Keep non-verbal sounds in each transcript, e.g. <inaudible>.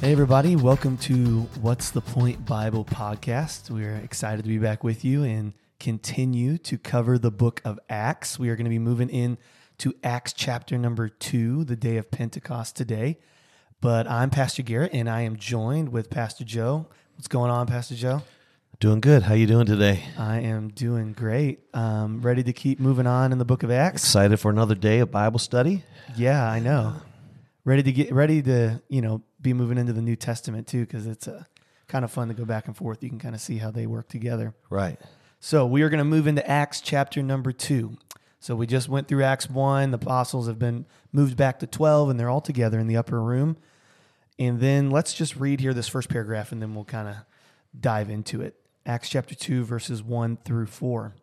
Hey, everybody, welcome to What's the Point Bible podcast. We're excited to be back with you and continue to cover the book of Acts. We are going to be moving in to Acts chapter number two, the day of Pentecost today. But I'm Pastor Garrett and I am joined with Pastor Joe. What's going on, Pastor Joe? Doing good. How you doing today? I am doing great. Um, ready to keep moving on in the book of Acts. Excited for another day of Bible study? Yeah, I know. Ready to get ready to you know be moving into the New Testament too because it's uh, kind of fun to go back and forth. You can kind of see how they work together. Right. So we are going to move into Acts chapter number two. So we just went through Acts one. The apostles have been moved back to twelve, and they're all together in the upper room. And then let's just read here this first paragraph, and then we'll kind of dive into it. Acts chapter 2, verses 1 through 4.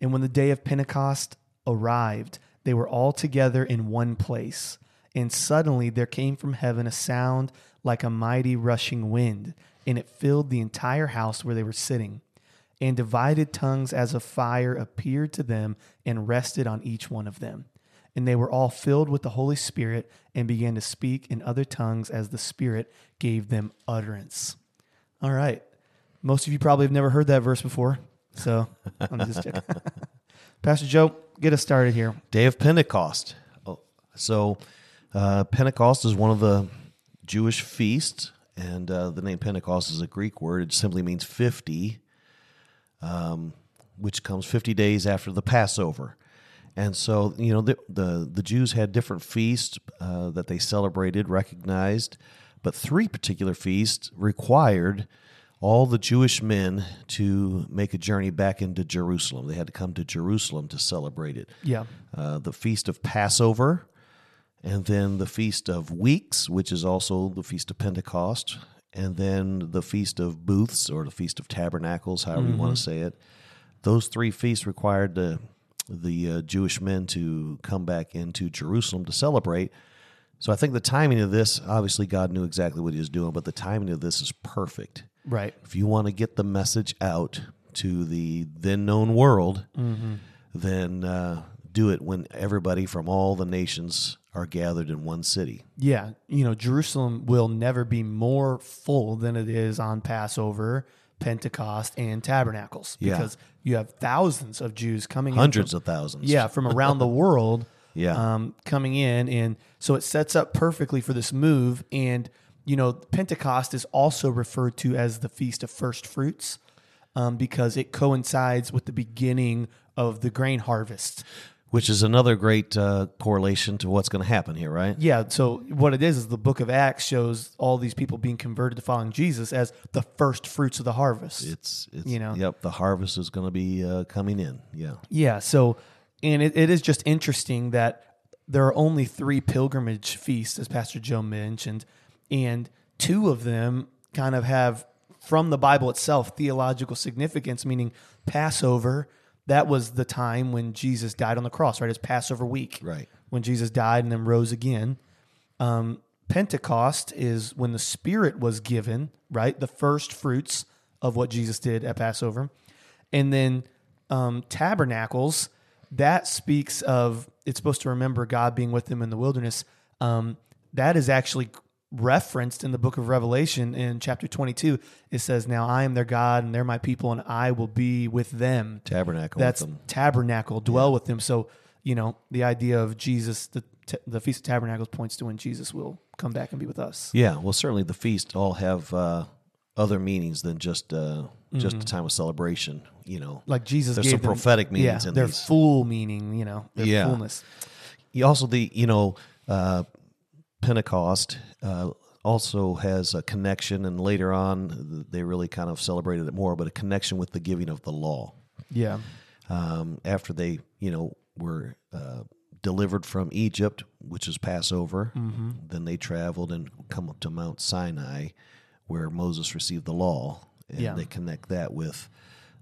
And when the day of Pentecost arrived, they were all together in one place. And suddenly there came from heaven a sound like a mighty rushing wind, and it filled the entire house where they were sitting. And divided tongues as of fire appeared to them and rested on each one of them. And they were all filled with the Holy Spirit and began to speak in other tongues as the Spirit gave them utterance. All right. Most of you probably have never heard that verse before. So <laughs> I'm just checking. <laughs> Pastor Joe, get us started here. Day of Pentecost. Oh, So, uh, Pentecost is one of the Jewish feasts, and uh, the name Pentecost is a Greek word. It simply means 50, um, which comes 50 days after the Passover. And so, you know, the, the, the Jews had different feasts uh, that they celebrated, recognized, but three particular feasts required all the Jewish men to make a journey back into Jerusalem. They had to come to Jerusalem to celebrate it. Yeah. Uh, the Feast of Passover, and then the Feast of Weeks, which is also the Feast of Pentecost, and then the Feast of Booths or the Feast of Tabernacles, however you want to say it. Those three feasts required the the uh, Jewish men to come back into Jerusalem to celebrate. So I think the timing of this, obviously, God knew exactly what He was doing, but the timing of this is perfect. Right. If you want to get the message out to the then known world, then uh, do it when everybody from all the nations are gathered in one city. Yeah. You know, Jerusalem will never be more full than it is on Passover, Pentecost, and Tabernacles Yeah. because you have thousands of Jews coming in Hundreds from- of thousands. yeah, from around the <laughs> world Yeah. um, coming in. And so it sets up perfectly for this move. And, you know, Pentecost is also referred to as the Feast of First Fruits um, because it coincides with the beginning of the grain harvest. Which is another great uh, correlation to what's going to happen here, right? Yeah, so what it is is the book of Acts shows all these people being converted to following Jesus as the first fruits of the harvest. It's, it's You know. yep, the harvest is going to be uh, coming in. Yeah. Yeah. So, and it, it is just interesting that there are only three pilgrimage feasts, as Pastor Joe mentioned, and two of them kind of have, from the Bible itself, theological significance, meaning Passover. That was the time when Jesus died on the cross, right? It's Passover week. Right. When Jesus died and then rose again. Um, Pentecost is when the Spirit was given, right? The first fruits of what Jesus did at Passover. And then um, tabernacles, that speaks of, it's supposed to remember God being with them in the wilderness. Um, that is actually referenced in the book of Revelation in chapter 22. It says, Now I am their God and they're my people and I will be with them. Tabernacle That's with them. tabernacle, dwell with them. So, you know, the idea of Jesus, the, the Feast of Tabernacles points to when Jesus will come back and be with us. Yeah. Well, certainly the feast all have uh, other meanings than just uh, just a time of celebration. You know, Like Jesus There's some them- prophetic meanings yeah, in their these. full meaning, you know, their Yeah. fullness. You also the you know uh, Pentecost uh, also has a connection, and later on they really kind of celebrated it more, but a connection with the giving of the law. Yeah. Um, after they you know were uh, delivered from Egypt, which is Passover, then they traveled and come up to Mount Sinai, where Moses received the law, and Yeah. they connect that with.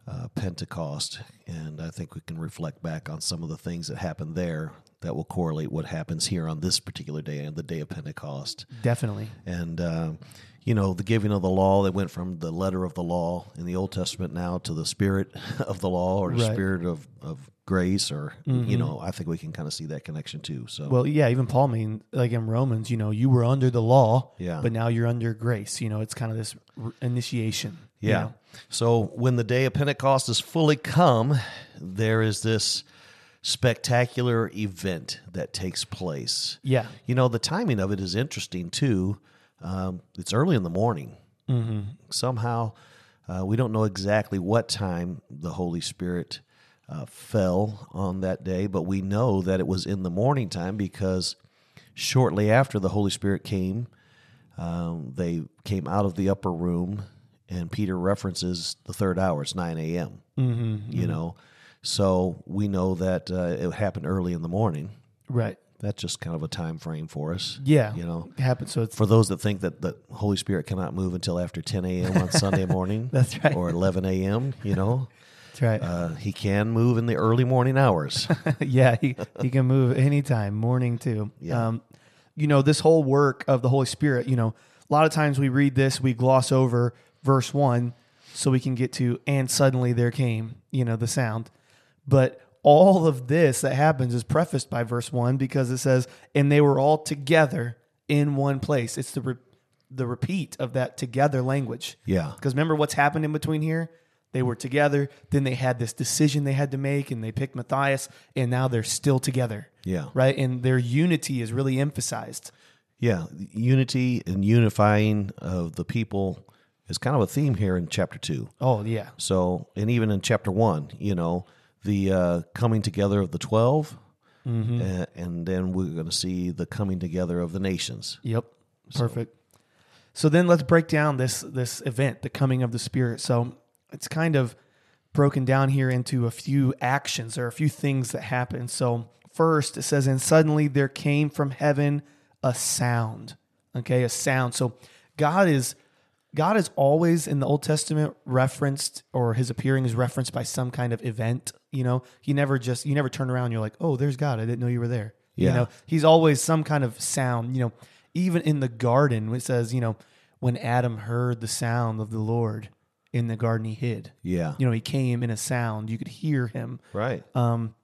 Uh, Pentecost, and I think we can reflect back on some of the things that happened there that will correlate what happens here on this particular day, on the day of Pentecost. Definitely. And, uh, you know, the giving of the law, that went from the letter of the law in the Old Testament now to the spirit <laughs> of the law or the Right. Mm-hmm. spirit of, of grace, or, you know, I think we can kind of see that connection too. So, Well, yeah, even Paul mean like in Romans, you know, you were under the law, Yeah. but now you're under grace. You know, it's kind of this r- initiation. you Yeah. know? So when the day of Pentecost is fully come, there is this spectacular event that takes place. Yeah. You know, the timing of it is interesting too. Um, it's early in the morning. Mm-hmm. Somehow, uh, we don't know exactly what time the Holy Spirit uh, fell on that day, but we know that it was in the morning time because shortly after the Holy Spirit came, um, they came out of the upper room, and Peter references the third hour. It's 9 a.m. Mm-hmm, you know, so we know that uh, it happened early in the morning. Right. That's just kind of a time frame for us. Yeah. You know, it happens. So it's for those that think that the Holy Spirit cannot move until after 10 a.m. on Sunday morning, <laughs> That's right. or 11 a.m., you know, that's right. uh, he can move in the early morning hours. <laughs> yeah, he, he can move anytime, morning too. Yeah. Um, you know, this whole work of the Holy Spirit, you know, a lot of times we read this, we gloss over verse one so we can get to, and suddenly there came, you know, the sound. But all of this that happens is prefaced by verse one because it says, and they were all together in one place. It's the, re- the repeat of that together language. Yeah. Because remember what's happened in between here? They were together. Then they had this decision they had to make, and they picked Matthias, and now they're still together. Yeah. Right? And their unity is really emphasized. Yeah, unity and unifying of the people is kind of a theme here in chapter two. Oh, yeah. So, and even in chapter one, you know, the uh, coming together of the 12 a- and then we're going to see the coming together of the nations. Yep. Perfect. So then let's break down this this event, the coming of the Spirit. So it's kind of broken down here into a few actions or a few things that happen. So first it says, and suddenly there came from heaven a sound. Okay, a sound. So God is God is always in the Old Testament referenced or his appearing is referenced by some kind of event. You know, he never just you never turn around and you're like, oh, there's God. I didn't know you were there. You know, he's always some kind of sound. You know, even in the garden, it says, you know, when Adam heard the sound of the Lord in the garden, he hid. Yeah. You know, he came in a sound. You could hear him. Right. Um,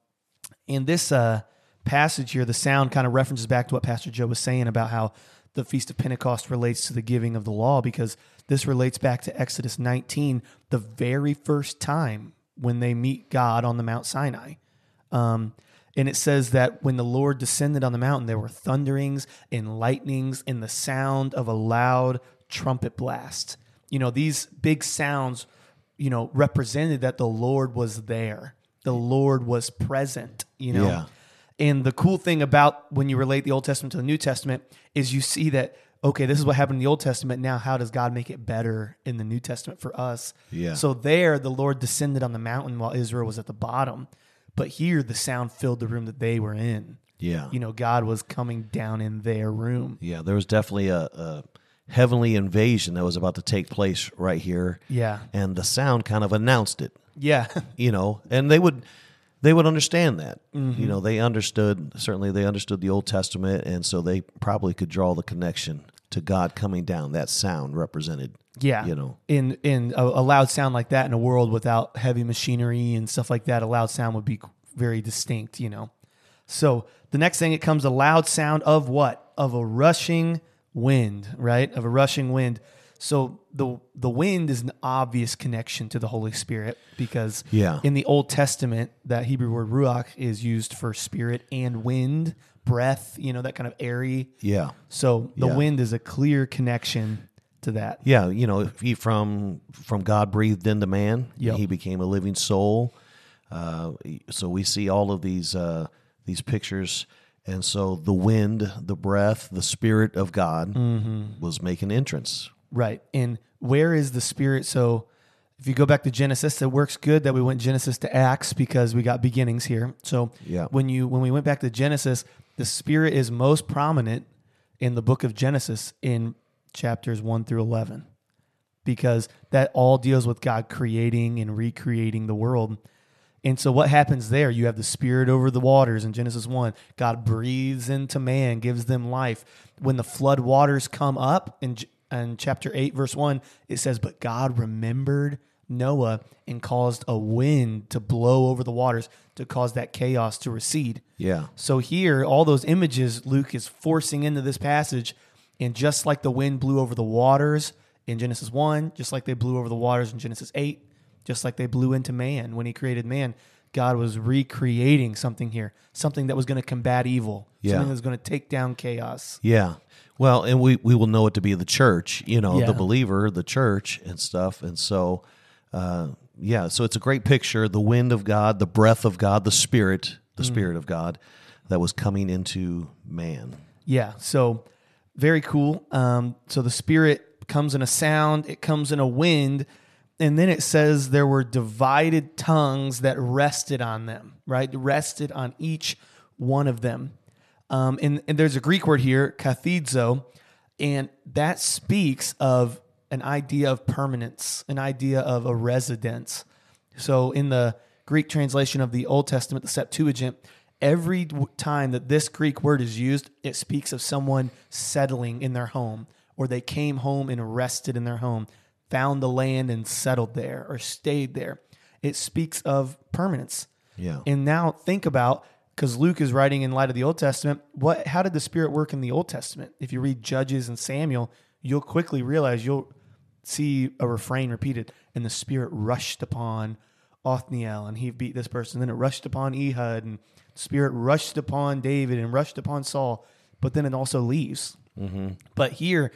in this uh, passage here, the sound kind of references back to what Pastor Joe was saying about how the Feast of Pentecost relates to the giving of the law, because this relates back to Exodus 19, the very first time when they meet God on the Mount Sinai. Um, and it says that when the Lord descended on the mountain, there were thunderings and lightnings and the sound of a loud trumpet blast. You know, these big sounds, you know, represented that the Lord was there. The Lord was present, you know. Yeah. And the cool thing about when you relate the Old Testament to the New Testament is you see that, okay, this is what happened in the Old Testament. Now, how does God make it better in the New Testament for us? Yeah. So there, the Lord descended on the mountain while Israel was at the bottom. But here, the sound filled the room that they were in. Yeah. You know, God was coming down in their room. Yeah. There was definitely a, a heavenly invasion that was about to take place right here. Yeah. And the sound kind of announced it. Yeah. you know, and they would they would understand that. Mm-hmm. You know, they understood certainly they understood the Old Testament, and so they probably could draw the connection to God coming down. That sound represented. Yeah. You know. in in a, a loud sound like that in a world without heavy machinery and stuff like that, a loud sound would be very distinct, you know. So the next thing it comes a loud sound of what? Of a rushing wind, right? Of a rushing wind. So the the wind is an obvious connection to the Holy Spirit because Yeah. in the Old Testament that Hebrew word ruach is used for spirit and wind, breath, you know, that kind of airy. Yeah. So the Yeah. wind is a clear connection to that. Yeah, you know, if he from from God breathed into man, Yep. he became a living soul. Uh, so we see all of these uh, these pictures, and so the wind, the breath, the spirit of God Mm-hmm. was making entrance. Right. And where is the spirit? So if you go back to Genesis, it works good that we went Genesis to Acts because we got beginnings here. So Yeah. when you when we went back to Genesis, the spirit is most prominent in the book of Genesis in chapters 1 through 11 because that all deals with God creating and recreating the world. And so what happens there? You have the spirit over the waters in Genesis 1. God breathes into man, gives them life. When the flood waters come up in, In chapter 8, verse 1, it says, But God remembered Noah and caused a wind to blow over the waters to cause that chaos to recede. Yeah. So here, all those images Luke is forcing into this passage, and just like the wind blew over the waters in Genesis 1, just like they blew over the waters in Genesis 8, just like they blew into man when he created man, God was recreating something here, something that was going to combat evil, Yeah. something that was going to take down chaos. Yeah. Well, and we, we will know it to be the church, you know, Yeah. the believer, the church and stuff. And so, uh, yeah, so it's a great picture the wind of God, the breath of God, the spirit, the spirit of God that was coming into man. Yeah. So very cool. Um, so the spirit comes in a sound, it comes in a wind, and then it says there were divided tongues that rested on them, right? Rested on each one of them. Um, and, and there's a Greek word here, kathidzo, and that speaks of an idea of permanence, an idea of a residence. So in the Greek translation of the Old Testament, the Septuagint, every time that this Greek word is used, it speaks of someone settling in their home, or they came home and rested in their home, found the land and settled there, or stayed there. It speaks of permanence. Yeah. And now think about because Luke is writing in light of the Old Testament. What? How did the Spirit work in the Old Testament? If you read Judges and Samuel, you'll quickly realize you'll see a refrain repeated, and the Spirit rushed upon Othniel, and he beat this person. Then it rushed upon Ehud, and the Spirit rushed upon David and rushed upon Saul. But then it also leaves. Mm-hmm. But here,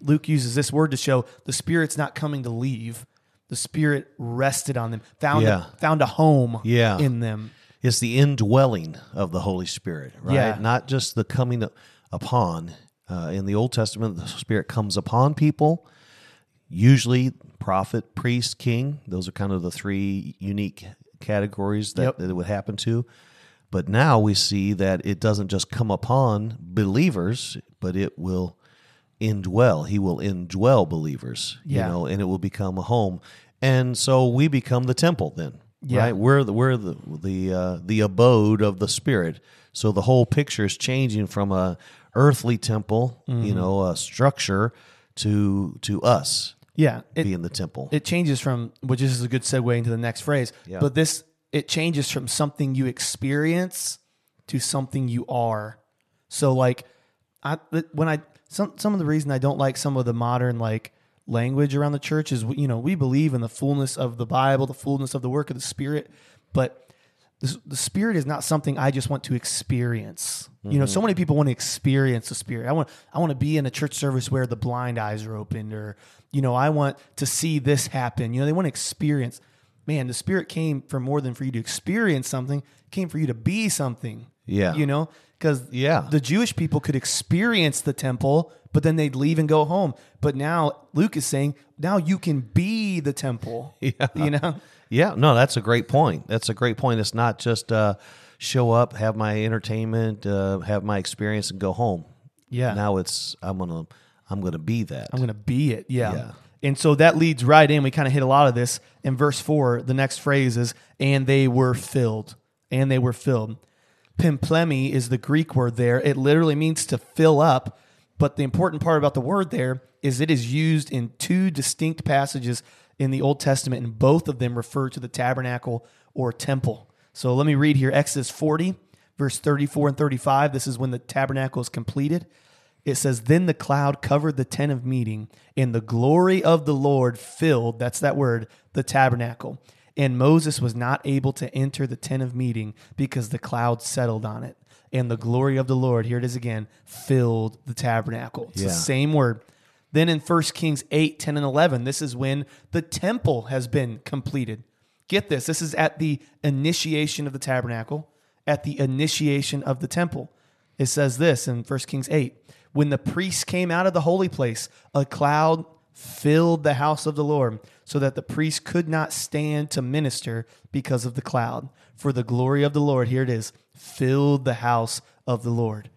Luke uses this word to show the Spirit's not coming to leave. The Spirit rested on them, found Yeah. a, found a home Yeah. in them. It's the indwelling of the Holy Spirit, right? Yeah. Not just the coming upon. Uh, in the Old Testament, the Spirit comes upon people, usually prophet, priest, king. Those are kind of the three unique categories that, Yep. that it would happen to. But now we see that it doesn't just come upon believers, but it will indwell. He will indwell believers, Yeah. you know, and it will become a home. And so we become the temple then. Yeah. Right? We're the we're the the uh, the abode of the spirit. So the whole picture is changing from a earthly temple, Mm-hmm. you know, a structure to to us Yeah, it, being the temple. it changes from which is a good segue into the next phrase. Yeah. But this it changes from something you experience to something you are. So like I when I some some of the reason I don't like some of the modern like language around the church is you know we believe in the fullness of the Bible, the fullness of the work of the Spirit, but the, the Spirit is not something I just want to experience. You know, so mm-hmm. many people want to experience the Spirit. I want I want to be in a church service where the blind eyes are opened, or you know, I want to see this happen. You know, they want to experience. Man, the Spirit came for more than for you to experience something. It came for you to be something. Yeah. you know, because Yeah. the Jewish people could experience the temple, but then they'd leave and go home. But now Luke is saying, now you can be the temple. <laughs> Yeah. You know? Yeah, no, that's a great point. That's a great point. It's not just uh, show up, have my entertainment, uh, have my experience, and go home. Yeah. Now it's I'm gonna I'm gonna be that. I'm going to be it. Yeah. Yeah. And so that leads right in. We kind of hit a lot of this in verse four. The next phrase is, and they were filled. And they were filled. Pimplemi is the Greek word there. It literally means to fill up. But the important part about the word there is it is used in two distinct passages in the Old Testament, and both of them refer to the tabernacle or temple. So let me read here Exodus 40, verse 34 and 35. This is when the tabernacle is completed. It says, Then the cloud covered the tent of meeting, and the glory of the Lord filled, that's that word, the tabernacle. And Moses was not able to enter the tent of meeting because the cloud settled on it. And the glory of the Lord, here it is again, filled the tabernacle. It's Yeah. the same word. Then in 1 Kings 8, 10, and 11, this is when the temple has been completed. Get this this is at the initiation of the tabernacle, at the initiation of the temple. It says this in 1 Kings 8 When the priests came out of the holy place, a cloud filled the house of the Lord, so that the priests could not stand to minister because of the cloud. For the glory of the Lord, here it is, filled the house of the Lord.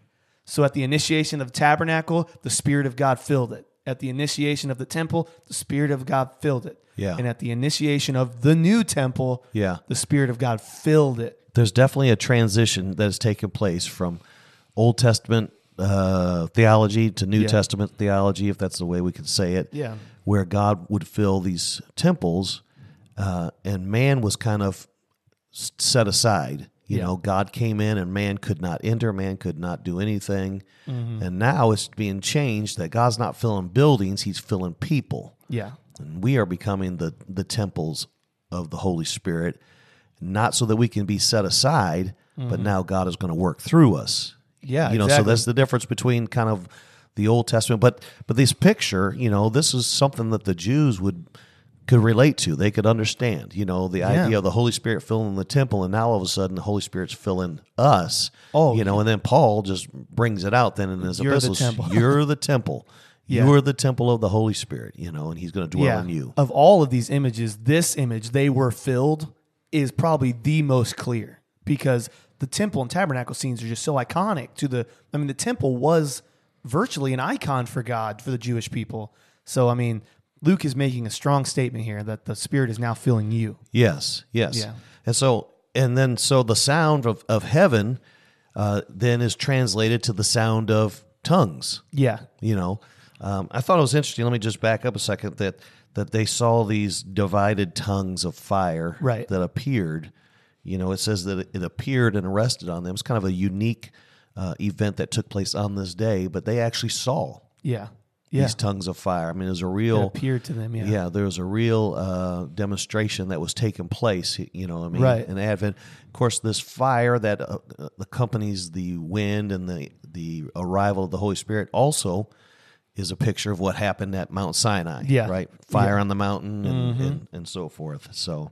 So at the initiation of the tabernacle, the Spirit of God filled it. At the initiation of the temple, the Spirit of God filled it. Yeah. And at the initiation of the new temple, Yeah. the Spirit of God filled it. there's definitely a transition that has taken place from Old Testament uh, theology to New Yeah. Testament theology, if that's the way we could say it. Yeah. Where God would fill these temples, uh, and man was kind of set aside. You Yeah. know, God came in and man could not enter, man could not do anything. Mm-hmm. And now it's being changed that God's not filling buildings, he's filling people. Yeah. And we are becoming the, the temples of the Holy Spirit, not so that we can be set aside, but now God is going to work through us. Yeah, You know, so that's the difference between kind of the Old Testament. But but this picture, you know, this is something that the Jews would could relate to. They could understand, you know, the idea of the Holy Spirit filling the temple, and now all of a sudden the Holy Spirit's filling us. Oh, you know, and then Paul just brings it out then in his You're the epistles. temple. <laughs> You're the temple. <laughs> Yeah. You're the temple of the Holy Spirit, you know, and he's going to dwell yeah. in you. Of all of these images, this image, they were filled, is probably the most clear because the temple and tabernacle scenes are just so iconic to the. I mean, the temple was virtually an icon for God for the Jewish people. So, I mean, Luke is making a strong statement here that the Spirit is now filling you. Yes, yes. Yeah. And so, and then, so the sound of, of heaven uh, then is translated to the sound of tongues. Yeah. You know, um, I thought it was interesting. Let me just back up a second that that they saw these divided tongues of fire Right. that appeared. You know, it says that it, it appeared and rested on them. It's kind of a unique uh, event that took place on this day, but they actually saw Yeah. Yeah. these tongues of fire. I mean, there's was a It real appeared to them. Yeah. yeah, there was a real uh, demonstration that was taking place. You know, what I mean, Right. in Advent. Of course, this fire that uh, uh, accompanies the wind and the the arrival of the Holy Spirit also is a picture of what happened at Mount Sinai. Yeah. right, fire on the mountain and, Mm-hmm. and and so forth. So.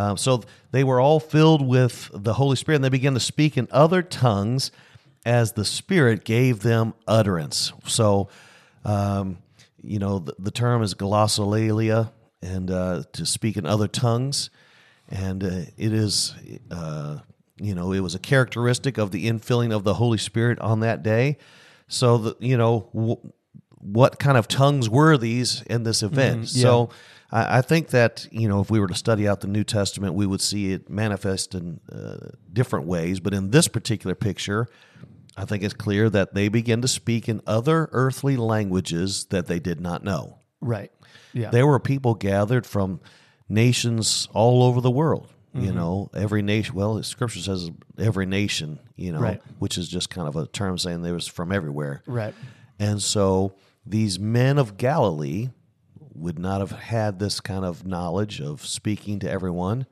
Um, so they were all filled with the Holy Spirit, and they began to speak in other tongues as the Spirit gave them utterance. So, um, you know, the, the term is glossolalia, and uh, to speak in other tongues, and uh, it is, uh, you know, it was a characteristic of the infilling of the Holy Spirit on that day. So, the, you know, w- what kind of tongues were these in this event? Mm-hmm. yeah. So. I I think that you know if we were to study out the New Testament, we would see it manifest in uh, different ways. But in this particular picture, I think it's clear that they begin to speak in other earthly languages that they did not know. Right. Yeah. There were people gathered from nations all over the world. Mm-hmm. You know, every nation. Well, the Scripture says every nation. You know, Right. which is just kind of a term saying they was from everywhere. right. And so these men of Galilee would not have had this kind of knowledge of speaking to everyone.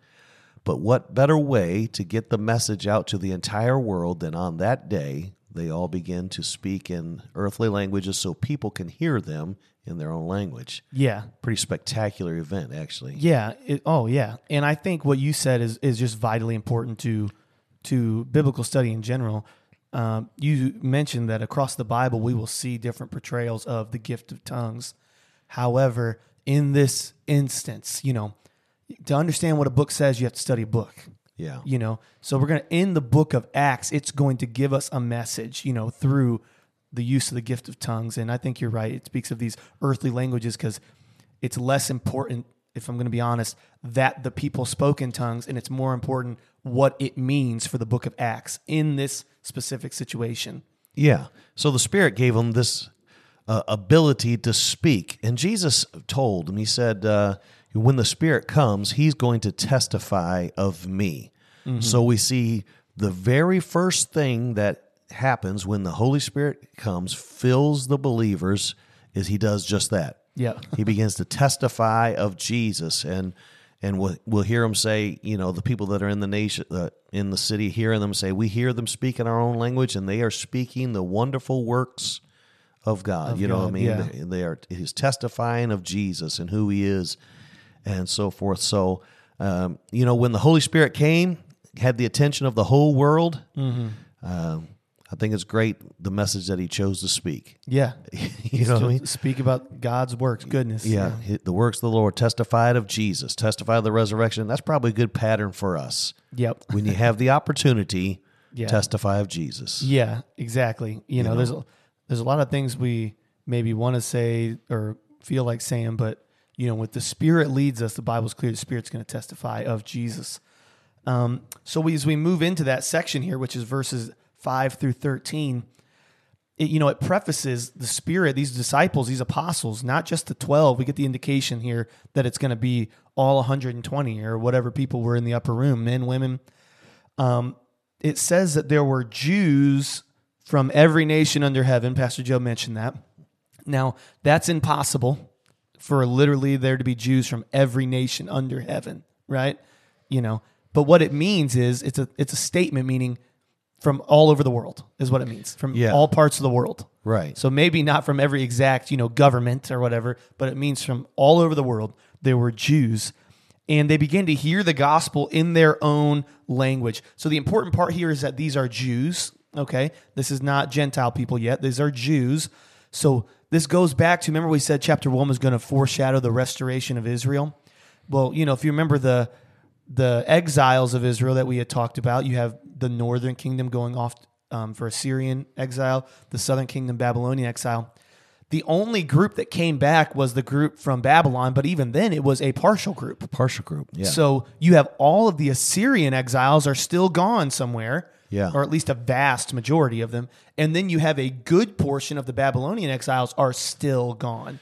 But what better way to get the message out to the entire world than on that day they all begin to speak in earthly languages so people can hear them in their own language? Yeah. Pretty spectacular event, actually. Yeah. It, oh, yeah. And I think what you said is is just vitally important to to biblical study in general. Um, you mentioned that across the Bible we will see different portrayals of the gift of tongues. However, in this instance, you know, to understand what a book says, you have to study a book. Yeah. You know, so we're going to in the book of Acts, it's going to give us a message, you know, through the use of the gift of tongues. And I think you're right. It speaks of these earthly languages because it's less important, if I'm going to be honest, that the people spoke in tongues, and it's more important what it means for the book of Acts in this specific situation. Yeah. So the Spirit gave them this uh, ability to speak. And Jesus told him, He said, uh, when the Spirit comes, He's going to testify of me. So we see the very first thing that happens when the Holy Spirit comes, fills the believers, is He does just that. Yeah. <laughs> he begins to testify of Jesus and and we'll, we'll hear him say you know the people that are in the nation uh, in the city hearing them say we hear them speak in our own language and they are speaking the wonderful works of God you know what I mean yeah. they, they are he's testifying of Jesus and who he is and so forth so um, you know when the Holy Spirit came had the attention of the whole world Mm-hmm. um, I think it's great the message that he chose to speak Yeah. <laughs> you know what I mean Speak about God's works, goodness. yeah, hi- the works of the Lord testified of Jesus, testified of the resurrection. That's probably a good pattern for us. Yep. <laughs> When you have the opportunity, Yeah. testify of Jesus. Yeah, exactly. You know, know? there's a, there's a lot of things we maybe want to say or feel like saying, but you know, with the Spirit leads us, the Bible's clear. The Spirit's going to testify of Jesus. Um, so we, as we move into that section here, which is verses five through thirteen, it, you know, it prefaces the Spirit, these disciples, these apostles, not just the twelve. We get the indication here that it's going to be all 120 or whatever people were in the upper room, men, women. Um, it says that there were Jews from every nation under heaven. Pastor Joe mentioned that. Now, that's impossible for literally there to be Jews from every nation under heaven, right? You know, but what it means is it's a it's a statement meaning from all over the world is what it means from Yeah. all parts of the world. Right. So maybe not from every exact, you know, government or whatever, but it means from all over the world there were Jews and they began to hear the gospel in their own language. So the important part here is that these are Jews, okay? This is not Gentile people yet. These are Jews. So this goes back to remember we said chapter 1 was going to foreshadow the restoration of Israel. Well, you know, if you remember the the exiles of Israel that we had talked about, you have the northern kingdom going off um, for Assyrian exile, the southern kingdom Babylonian exile. The only group that came back was the group from Babylon, but even then it was a partial group. Partial group. Yeah. So you have all of the Assyrian exiles are still gone somewhere, Yeah. or at least a vast majority of them, and then you have a good portion of the Babylonian exiles are still gone.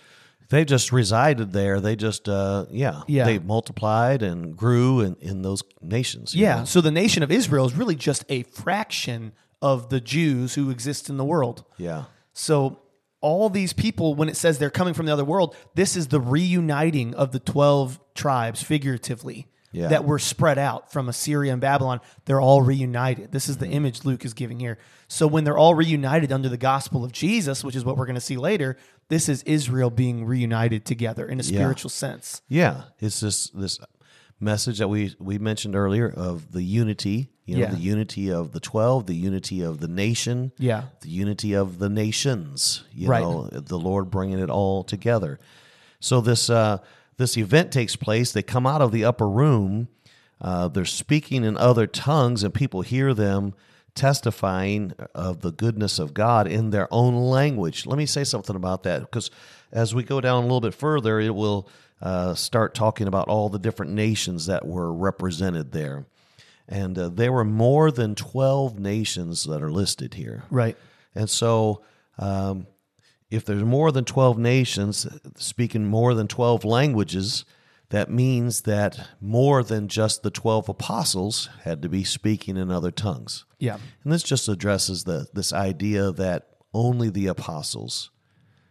they just resided there. They just, uh, yeah, Yeah. They multiplied and grew in, in those nations. Yeah. know? So the nation of Israel is really just a fraction of the Jews who exist in the world. Yeah. So all these people, when it says they're coming from the other world, this is the reuniting of the 12 tribes figuratively Yeah. that were spread out from Assyria and Babylon. They're all reunited. This is the image Luke is giving here. So when they're all reunited under the gospel of Jesus, which is what we're going to see later, this is Israel being reunited together in a spiritual sense. Yeah, it's this this message that we we mentioned earlier of the unity. You know, Yeah. the unity of the twelve, the unity of the nation. Yeah. the unity of the nations. You Right. know, the Lord bringing it all together. So this uh, this event takes place. They come out of the upper room. Uh, they're speaking in other tongues, and people hear them testifying of the goodness of God in their own language. Let me say something about that because as we go down a little bit further, it will uh, start talking about all the different nations that were represented there. And uh, there were more than 12 nations that are listed here. Right. And so, um, if there's more than 12 nations speaking more than 12 languages, that means that more than just the 12 apostles had to be speaking in other tongues. Yeah. And this just addresses the this idea that only the apostles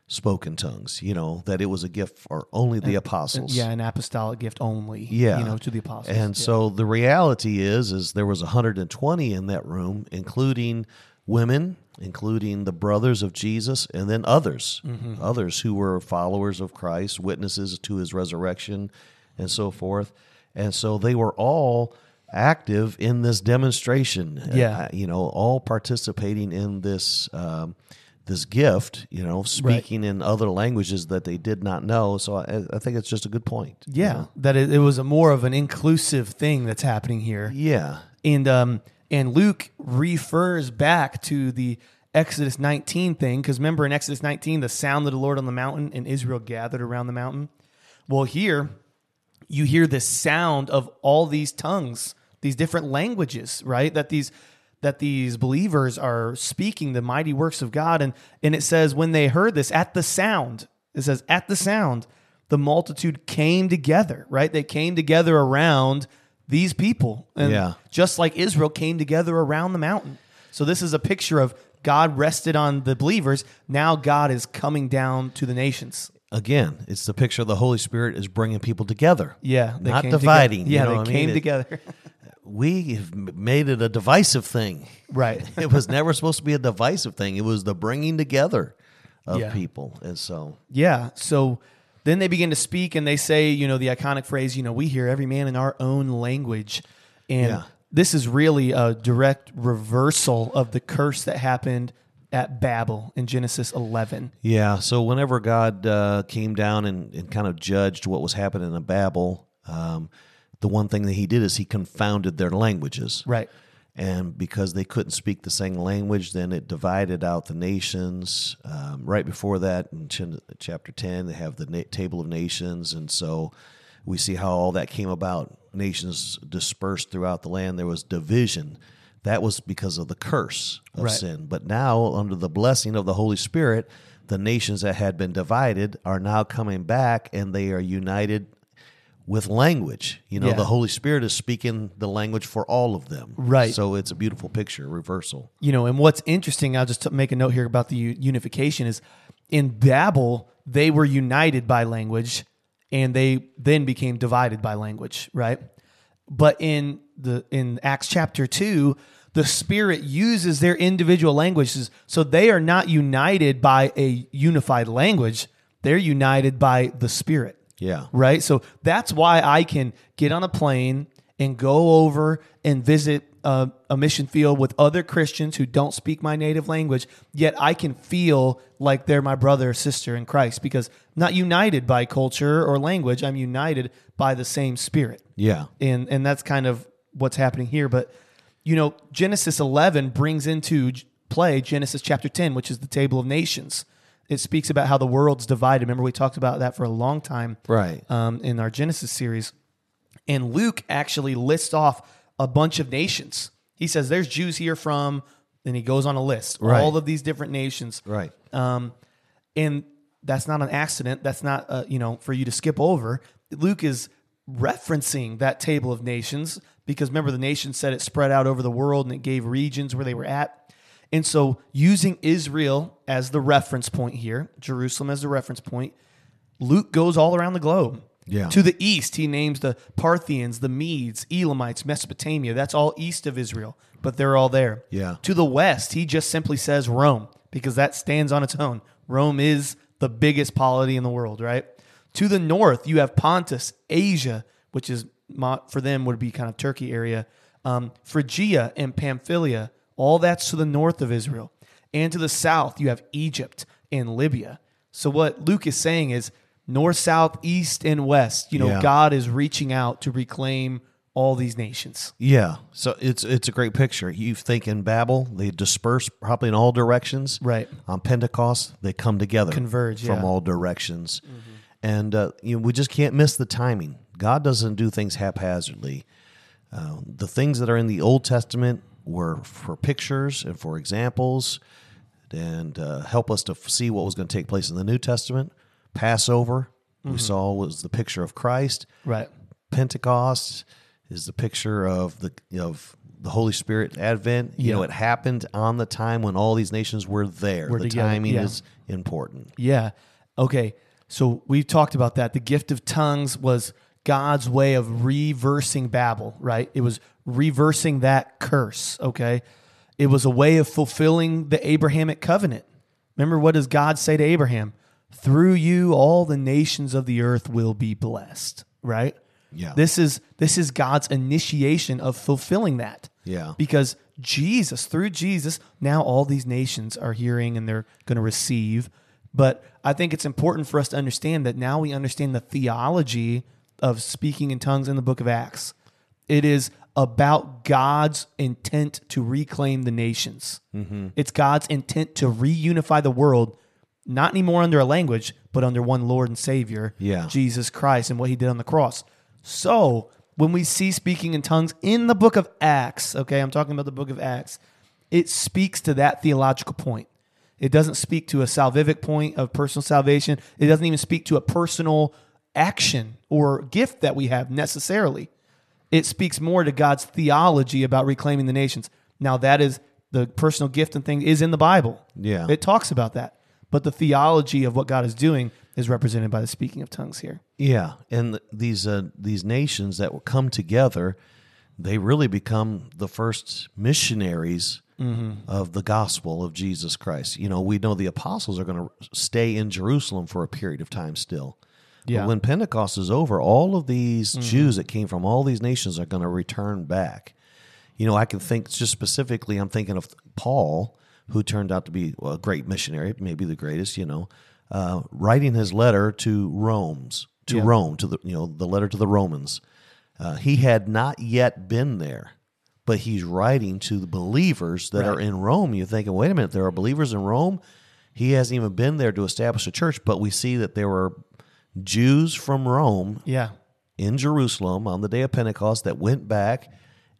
spoke in tongues, you know, that it was a gift for only the apostles. Yeah, an apostolic gift only. Yeah. You know, to the apostles. And Yeah. so the reality is is there was 120 in that room, including women, including the brothers of Jesus, and then others, Mm-hmm. others who were followers of Christ, witnesses to his resurrection, and so forth. And so they were all active in this demonstration. Yeah. Uh, you know, all participating in this. Um, this gift, you know, speaking in other languages that they did not know. So I, I think it's just a good point. you Yeah, know? that it, it was a more of an inclusive thing that's happening here, Yeah. and um, and Luke refers back to the Exodus 19 thing because remember in Exodus 19 the sound of the Lord on the mountain and Israel gathered around the mountain. Well, here you hear the sound of all these tongues, these different languages, right? That these that these believers are speaking the mighty works of God and and it says when they heard this at the sound, it says at the sound the multitude came together, right? They came together around these people. And Yeah. just like Israel came together around the mountain. So this is a picture of God rested on the believers. Now God is coming down to the nations. Again, it's the picture of the Holy Spirit is bringing people together. Yeah, not came dividing. Together. Yeah, you know they what I came mean? It- together. <laughs> we have made it a divisive thing. right. <laughs> It was never supposed to be a divisive thing. It was the bringing together of Yeah. people, and so Yeah. So then they begin to speak and they say, you know, the iconic phrase, you know, we hear every man in our own language. And Yeah. this is really a direct reversal of the curse that happened at Babel in Genesis 11. yeah. So whenever God uh, came down and, and kind of judged what was happening in Babel, um, the one thing that He did is He confounded their languages. Right. And because they couldn't speak the same language, then it divided out the nations. Um, right before that, in ch- chapter 10, they have the na- Table of Nations. And so we see how all that came about. Nations dispersed throughout the land. There was division. That was because of the curse of Right. sin. But now, under the blessing of the Holy Spirit, the nations that had been divided are now coming back and they are united with language. You know, Yeah. the Holy Spirit is speaking the language for all of them. Right. So it's a beautiful picture, reversal. you know, and what's interesting, I'll just make a note here about the unification is in Babel, they were united by language and they then became divided by language, right? But in the in Acts chapter 2, the spirit uses their individual languages so they are not united by a unified language, they're united by the spirit Yeah. right? So that's why I can get on a plane and go over and visit a, a mission field with other Christians who don't speak my native language, yet I can feel like they're my brother or sister in Christ because I'm not united by culture or language. I'm united by the same spirit. Yeah. And, and that's kind of what's happening here. But, you know, Genesis 11 brings into play Genesis chapter 10, which is the table of nations. It speaks about how the world's divided. Remember, we talked about that for a long time Right. um, in our Genesis series. And Luke actually lists off a bunch of nations. He says, There's Jews here from, and he goes on a list, Right. all of these different nations. Right. Um, and that's not an accident. That's not, uh, you know, for you to skip over. Luke is referencing that table of nations because remember, the nation said it spread out over the world and it gave regions where they were at. And so, using Israel as the reference point here, Jerusalem as the reference point, Luke goes all around the globe. Yeah. To the east, he names the Parthians, the Medes, Elamites, Mesopotamia. That's all east of Israel, but they're all there. Yeah. To the west, he just simply says Rome because that stands on its own. Rome is the biggest polity in the world, right? To the north, you have Pontus, Asia, which is for them would be kind of Turkey area, um, Phrygia and Pamphylia. All that's to the north of Israel. And to the south, you have Egypt and Libya. So what Luke is saying is north, south, east, and west. You know, Yeah. God is reaching out to reclaim all these nations. Yeah. So it's it's a great picture. You think in Babel, they disperse probably in all directions. Right. On Pentecost, they come together, Converge, from yeah. all directions, and uh, you know we just can't miss the timing. God doesn't do things haphazardly. Uh, the things that are in the Old Testament were for pictures and for examples, and uh, help us to f- see what was going to take place in the New Testament. Passover, we saw was the picture of Christ. Right. Pentecost is the picture of the of the Holy Spirit Advent. You Yeah. know, it happened on the time when all these nations were there. Were the together, timing yeah. is important. Yeah. Okay. So we've talked about that. The gift of tongues was God's way of reversing Babel, right? It was reversing that curse, okay? It was a way of fulfilling the Abrahamic covenant. Remember, what does God say to Abraham? Through you, all the nations of the earth will be blessed, right? Yeah. This is this is God's initiation of fulfilling that. Yeah. Because Jesus, through Jesus, now all these nations are hearing and they're going to receive. But I think it's important for us to understand that now we understand the theology of speaking in tongues in the book of Acts. It is about God's intent to reclaim the nations. Mm-hmm. It's God's intent to reunify the world, not anymore under a language, but under one Lord and Savior, Yeah. Jesus Christ, and what he did on the cross. So when we see speaking in tongues in the book of Acts, okay, I'm talking about the book of Acts, it speaks to that theological point. It doesn't speak to a salvific point of personal salvation. It doesn't even speak to a personal action or gift that we have necessarily. It speaks more to God's theology about reclaiming the nations. Now, that is the personal gift and thing is in the Bible. Yeah. It talks about that. But the theology of what God is doing is represented by the speaking of tongues here. Yeah, and these uh, these nations that will come together, they really become the first missionaries Mm-hmm. of the gospel of Jesus Christ. You know, we know the apostles are going to stay in Jerusalem for a period of time still. Yeah. Mm-hmm. But when Pentecost is over, all of these Jews that came from all these nations are going to return back. You know, I can think just specifically, I'm thinking of Paul, who turned out to be a great missionary, maybe the greatest, you know, uh, writing his letter to Rome's, to Yeah. Rome, to the, you know, the letter to the Romans. Uh, he had not yet been there, but he's writing to the believers that are in Rome. You're thinking, wait a minute, there are believers in Rome. He hasn't even been there to establish a church, but we see that there were Jews from Rome Yeah. in Jerusalem on the day of Pentecost that went back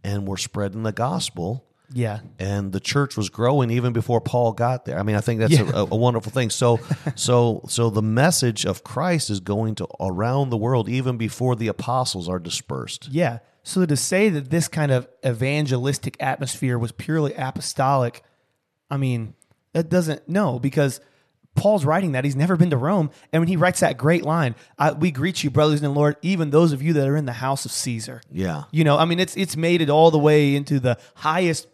and were spreading the gospel Yeah. and the church was growing even before Paul got there. I mean, I think that's Yeah. a, a wonderful thing. So, <laughs> so, so the message of Christ is going to around the world even before the apostles are dispersed. Yeah. So to say that this kind of evangelistic atmosphere was purely apostolic, I mean, that doesn't no because Paul's writing that he's never been to Rome, and when he writes that great line, I, "We greet you, brothers in the Lord, even those of you that are in the house of Caesar." Yeah. You know, I mean, it's it's made it all the way into the highest,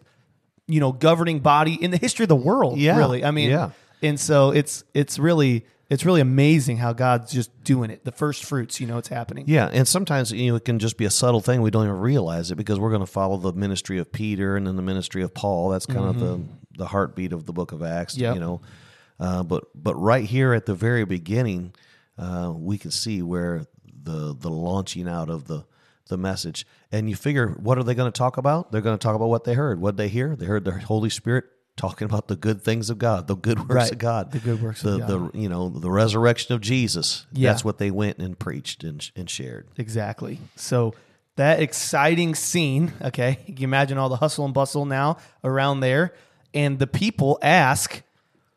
you know, governing body in the history of the world. Yeah. really. I mean, Yeah. and so it's it's really it's really amazing how God's just doing it. The first fruits, you know, it's happening. Yeah, and sometimes you know it can just be a subtle thing we don't even realize it because we're going to follow the ministry of Peter and then the ministry of Paul. That's kind of mm-hmm. the the heartbeat of the book of Acts. Yep. You know, uh, but but right here at the very beginning, uh, we can see where the the launching out of the the message, and you figure what are they going to talk about? They're going to talk about what they heard. What they hear? They heard the Holy Spirit talking about the good things of God, the good works Right. of God, The good works the, of God. the you know the resurrection of Jesus. Yeah. That's what they went and preached and, and shared. Exactly. So that exciting scene, okay, you can imagine all the hustle and bustle now around there, and the people ask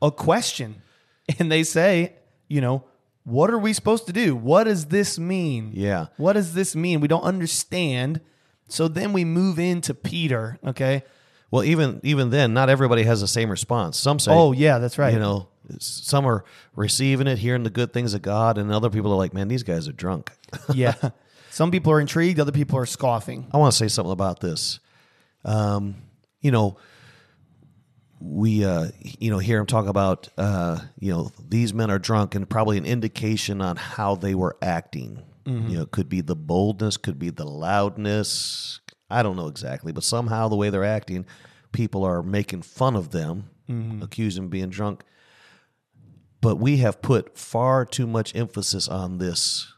a question, <laughs> and they say, you know, what are we supposed to do? What does this mean? Yeah. What does this mean? We don't understand. So then we move into Peter, okay? Well, even even then, not everybody has the same response. Some say, Oh, yeah, that's right. You know, some are receiving it, hearing the good things of God, and other people are like, "Man, these guys are drunk." <laughs> yeah. Some people are intrigued, other people are scoffing. I want to say something about this. Um, you know, we uh, you know hear him talk about uh, you know these men are drunk, and probably an indication on how they were acting. You know, it could be the boldness, could be the loudness. I don't know exactly, but somehow the way they're acting, people are making fun of them, accusing them of being drunk. But we have put far too much emphasis on this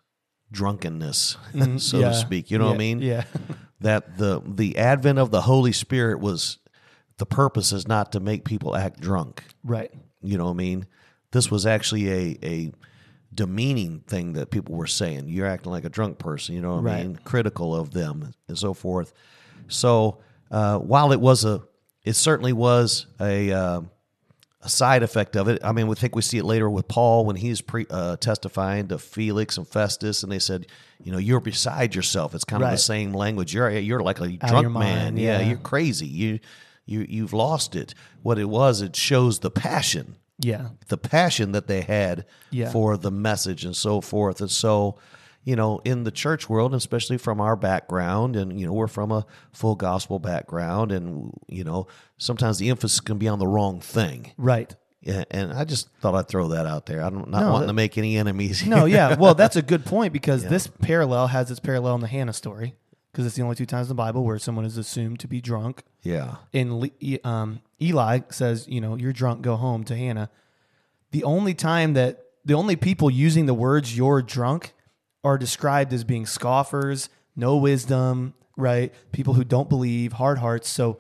drunkenness, <laughs> so Yeah. to speak. You know what I mean? Yeah. <laughs> that the the advent of the Holy Spirit was the purpose is not to make people act drunk. right. You know what I mean? This was actually a a demeaning thing that people were saying. You're acting like a drunk person. You know what I mean? Critical of them and so forth. So uh, while it was a, it certainly was a. Uh, a side effect of it. I mean, we think we see it later with Paul when he's pre, uh, testifying to Felix and Festus, and they said, you know, you're beside yourself. It's kind of the same language. You're you're like a drunk man. mind, Yeah. yeah. you're crazy. You you you've lost it. What it was, it shows the passion, Yeah. the passion that they had Yeah. for the message and so forth. And so, you know, in the church world, especially from our background, and you know, we're from a full gospel background, and you know, sometimes the emphasis can be on the wrong thing. Right. Yeah, and I just thought I'd throw that out there. I'm not No, wanting that- to uh, make any enemies. No, yeah. Well, that's a good point because <laughs> this parallel has its parallel in the Hannah story because it's the only two times in the Bible where someone is assumed to be drunk. Yeah, And um, Eli says, you know, you're drunk, go home to Hannah. The only time that the only people using the words "you're drunk" are described as being scoffers, no wisdom, right? People who don't believe, hard hearts. So,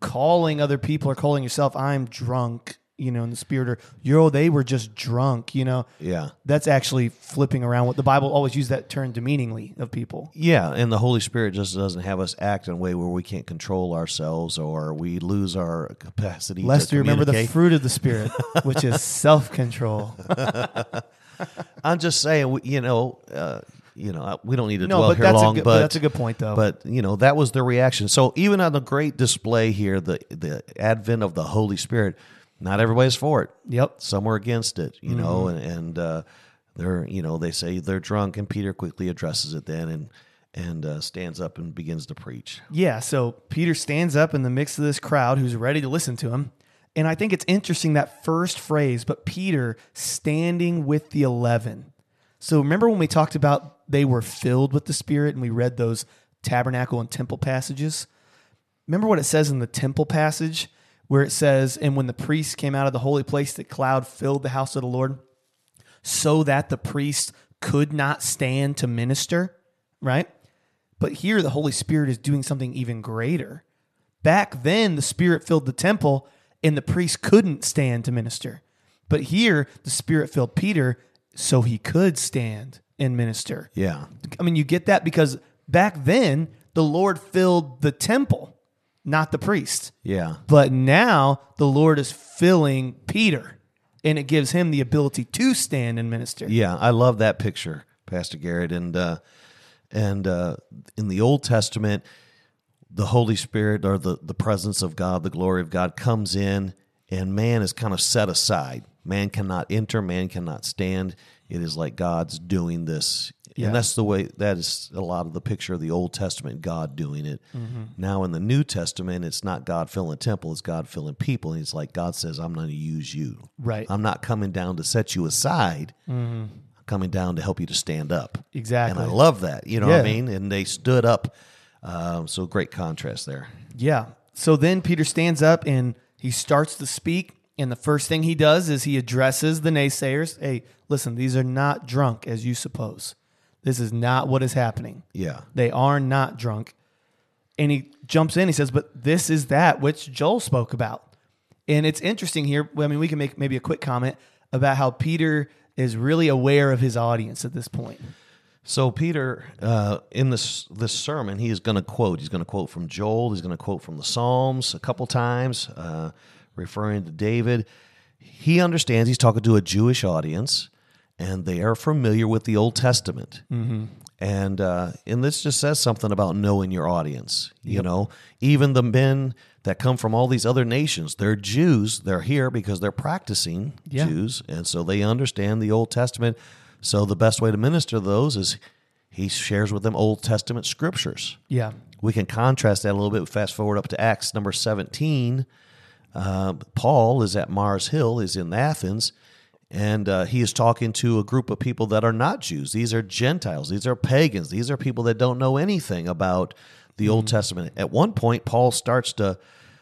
calling other people or calling yourself, "I'm drunk," you know, in the spirit, or "yo, they were just drunk," you know. yeah, That's actually flipping around what the Bible always used that term demeaningly of people. yeah. And the Holy Spirit just doesn't have us act in a way where we can't control ourselves or we lose our capacity. Lest to you remember the fruit of the Spirit, which is <laughs> self control. <laughs> I'm just saying, you know, uh, you know, we don't need to No, dwell but here that's, long, a good, but but that's a good point, though. But you know that was the reaction. So even on the great display here, the the advent of the Holy Spirit, not everybody's for it. yep. Some were against it, you know, Mm-hmm. and, and uh, they're you know they say they're drunk, and Peter quickly addresses it then and and uh, stands up and begins to preach. Yeah. So Peter stands up in the midst of this crowd who's ready to listen to him. And I think it's interesting that first phrase, but Peter standing with the 11. So remember when we talked about they were filled with the Spirit and we read those tabernacle and temple passages? Remember what it says in the temple passage where it says, And when the priests came out of the holy place, the cloud filled the house of the Lord so that the priest could not stand to minister, right? But here the Holy Spirit is doing something even greater. Back then, the Spirit filled the temple and the priest couldn't stand to minister. But here, the Spirit filled Peter so he could stand and minister. Yeah. I mean, you get that because back then, the Lord filled the temple, not the priest. Yeah. But now the Lord is filling Peter, and it gives him the ability to stand and minister. Yeah, I love that picture, Pastor Garrett. And uh, and uh, in the Old Testament, the Holy Spirit or the the presence of God, the glory of God, comes in, and man is kind of set aside. Man cannot enter. Man cannot stand. It is like God's doing this, Yeah. and that's the way. That is a lot of the picture of the Old Testament, God doing it. Now in the New Testament, it's not God filling the temple; it's God filling people. And it's like God says, "I'm going to use you. Right. I'm not coming down to set you aside." I'm coming down to help you to stand up. Exactly. And I love that. You know what I mean? And they stood up. Um, so great contrast there. Yeah. So then Peter stands up and he starts to speak. And the first thing he does is he addresses the naysayers. Hey, listen, these are not drunk as you suppose. This is not what is happening. Yeah. They are not drunk. And he jumps in. He says, But this is that which Joel spoke about. And it's interesting here. I mean, we can make maybe a quick comment about how Peter is really aware of his audience at this point. So Peter, uh, in this this sermon, he is going to quote. He's going to quote from Joel. He's going to quote from the Psalms a couple times, uh, referring to David. He understands he's talking to a Jewish audience, and they are familiar with the Old Testament. Mm-hmm. And uh, and this just says something about knowing your audience. You know, even the men that come from all these other nations, they're Jews. They're here because they're practicing Yeah. Jews, and so they understand the Old Testament. So the best way to minister to those is he shares with them Old Testament scriptures. Yeah. We can contrast that a little bit. Fast forward up to Acts number 17. Uh, Paul is at Mars Hill, is in Athens, and uh, he is talking to a group of people that are not Jews. These are Gentiles. These are pagans. These are people that don't know anything about the Old Testament. At one point, Paul starts to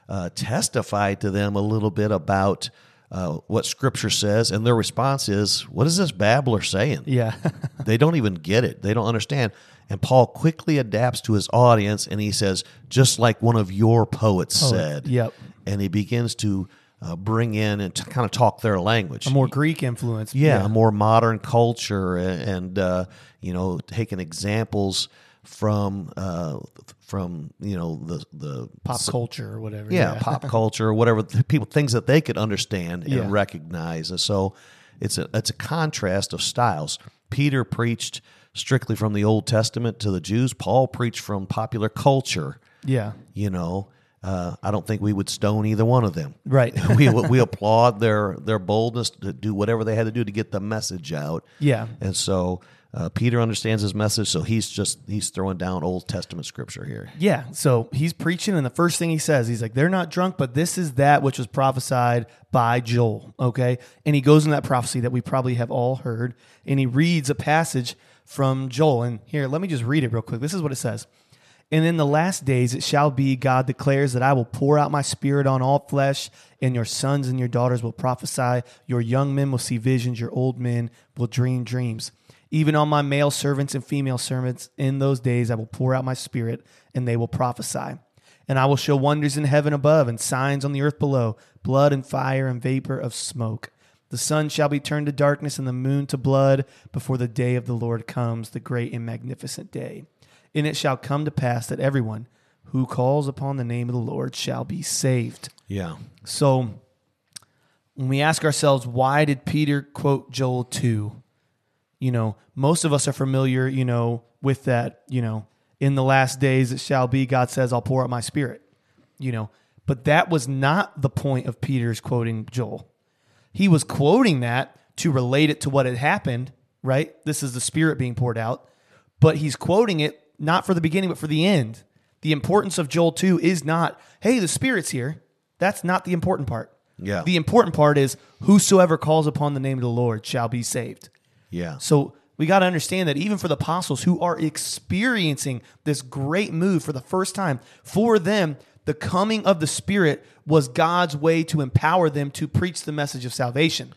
uh, testify to them a little bit about uh, what Scripture says, and their response is, "What is this babbler saying?" Yeah. <laughs> they don't even get it. They don't understand. And Paul quickly adapts to his audience and he says, just like one of your poets said. yep. And he begins to uh, bring in and to kind of talk their language. a more Greek influence. yeah, a more modern culture and, and uh, you know, taking examples from uh, from you know the the Pop culture or whatever. yeah, pop <laughs> culture or whatever the people things that they could understand and Yeah. recognize. And so it's a it's a contrast of styles. Peter preached strictly from the Old Testament to the Jews. Paul preached from popular culture. Yeah. You know, uh, I don't think we would stone either one of them. Right. <laughs> we we applaud their their boldness to do whatever they had to do to get the message out. Yeah. And so uh, Peter understands his message, so he's just he's throwing down Old Testament scripture here. Yeah. So he's preaching, and the first thing he says, he's like, they're not drunk, but this is that which was prophesied by Joel. Okay. And he goes in that prophecy that we probably have all heard, and he reads a passage from Joel. And here, let me just read it real quick. This is what it says. And in the last days it shall be, God declares, that I will pour out my spirit on all flesh, and your sons and your daughters will prophesy. Your young men will see visions, your old men will dream dreams. Even on my male servants and female servants in those days I will pour out my spirit, and they will prophesy. And I will show wonders in heaven above and signs on the earth below blood and fire and vapor of smoke. The sun shall be turned to darkness and the moon to blood before the day of the Lord comes, the great and magnificent day. And it shall come to pass that everyone who calls upon the name of the Lord shall be saved. Yeah. So when we ask ourselves, why did Peter quote Joel 2? You know, most of us are familiar, you know, with that, you know, in the last days it shall be, God says, I'll pour out my spirit, you know. But that was not the point of Peter's quoting Joel. He was quoting that to relate it to what had happened, right? This is the spirit being poured out. But he's quoting it not for the beginning, but for the end. The importance of Joel 2 is not, hey, the spirit's here. That's not the important part. Yeah. The important part is whosoever calls upon the name of the Lord shall be saved. Yeah. So we got to understand that even for the apostles who are experiencing this great move for the first time, for them, the coming of the Spirit was God's way to empower them to preach the message of salvation.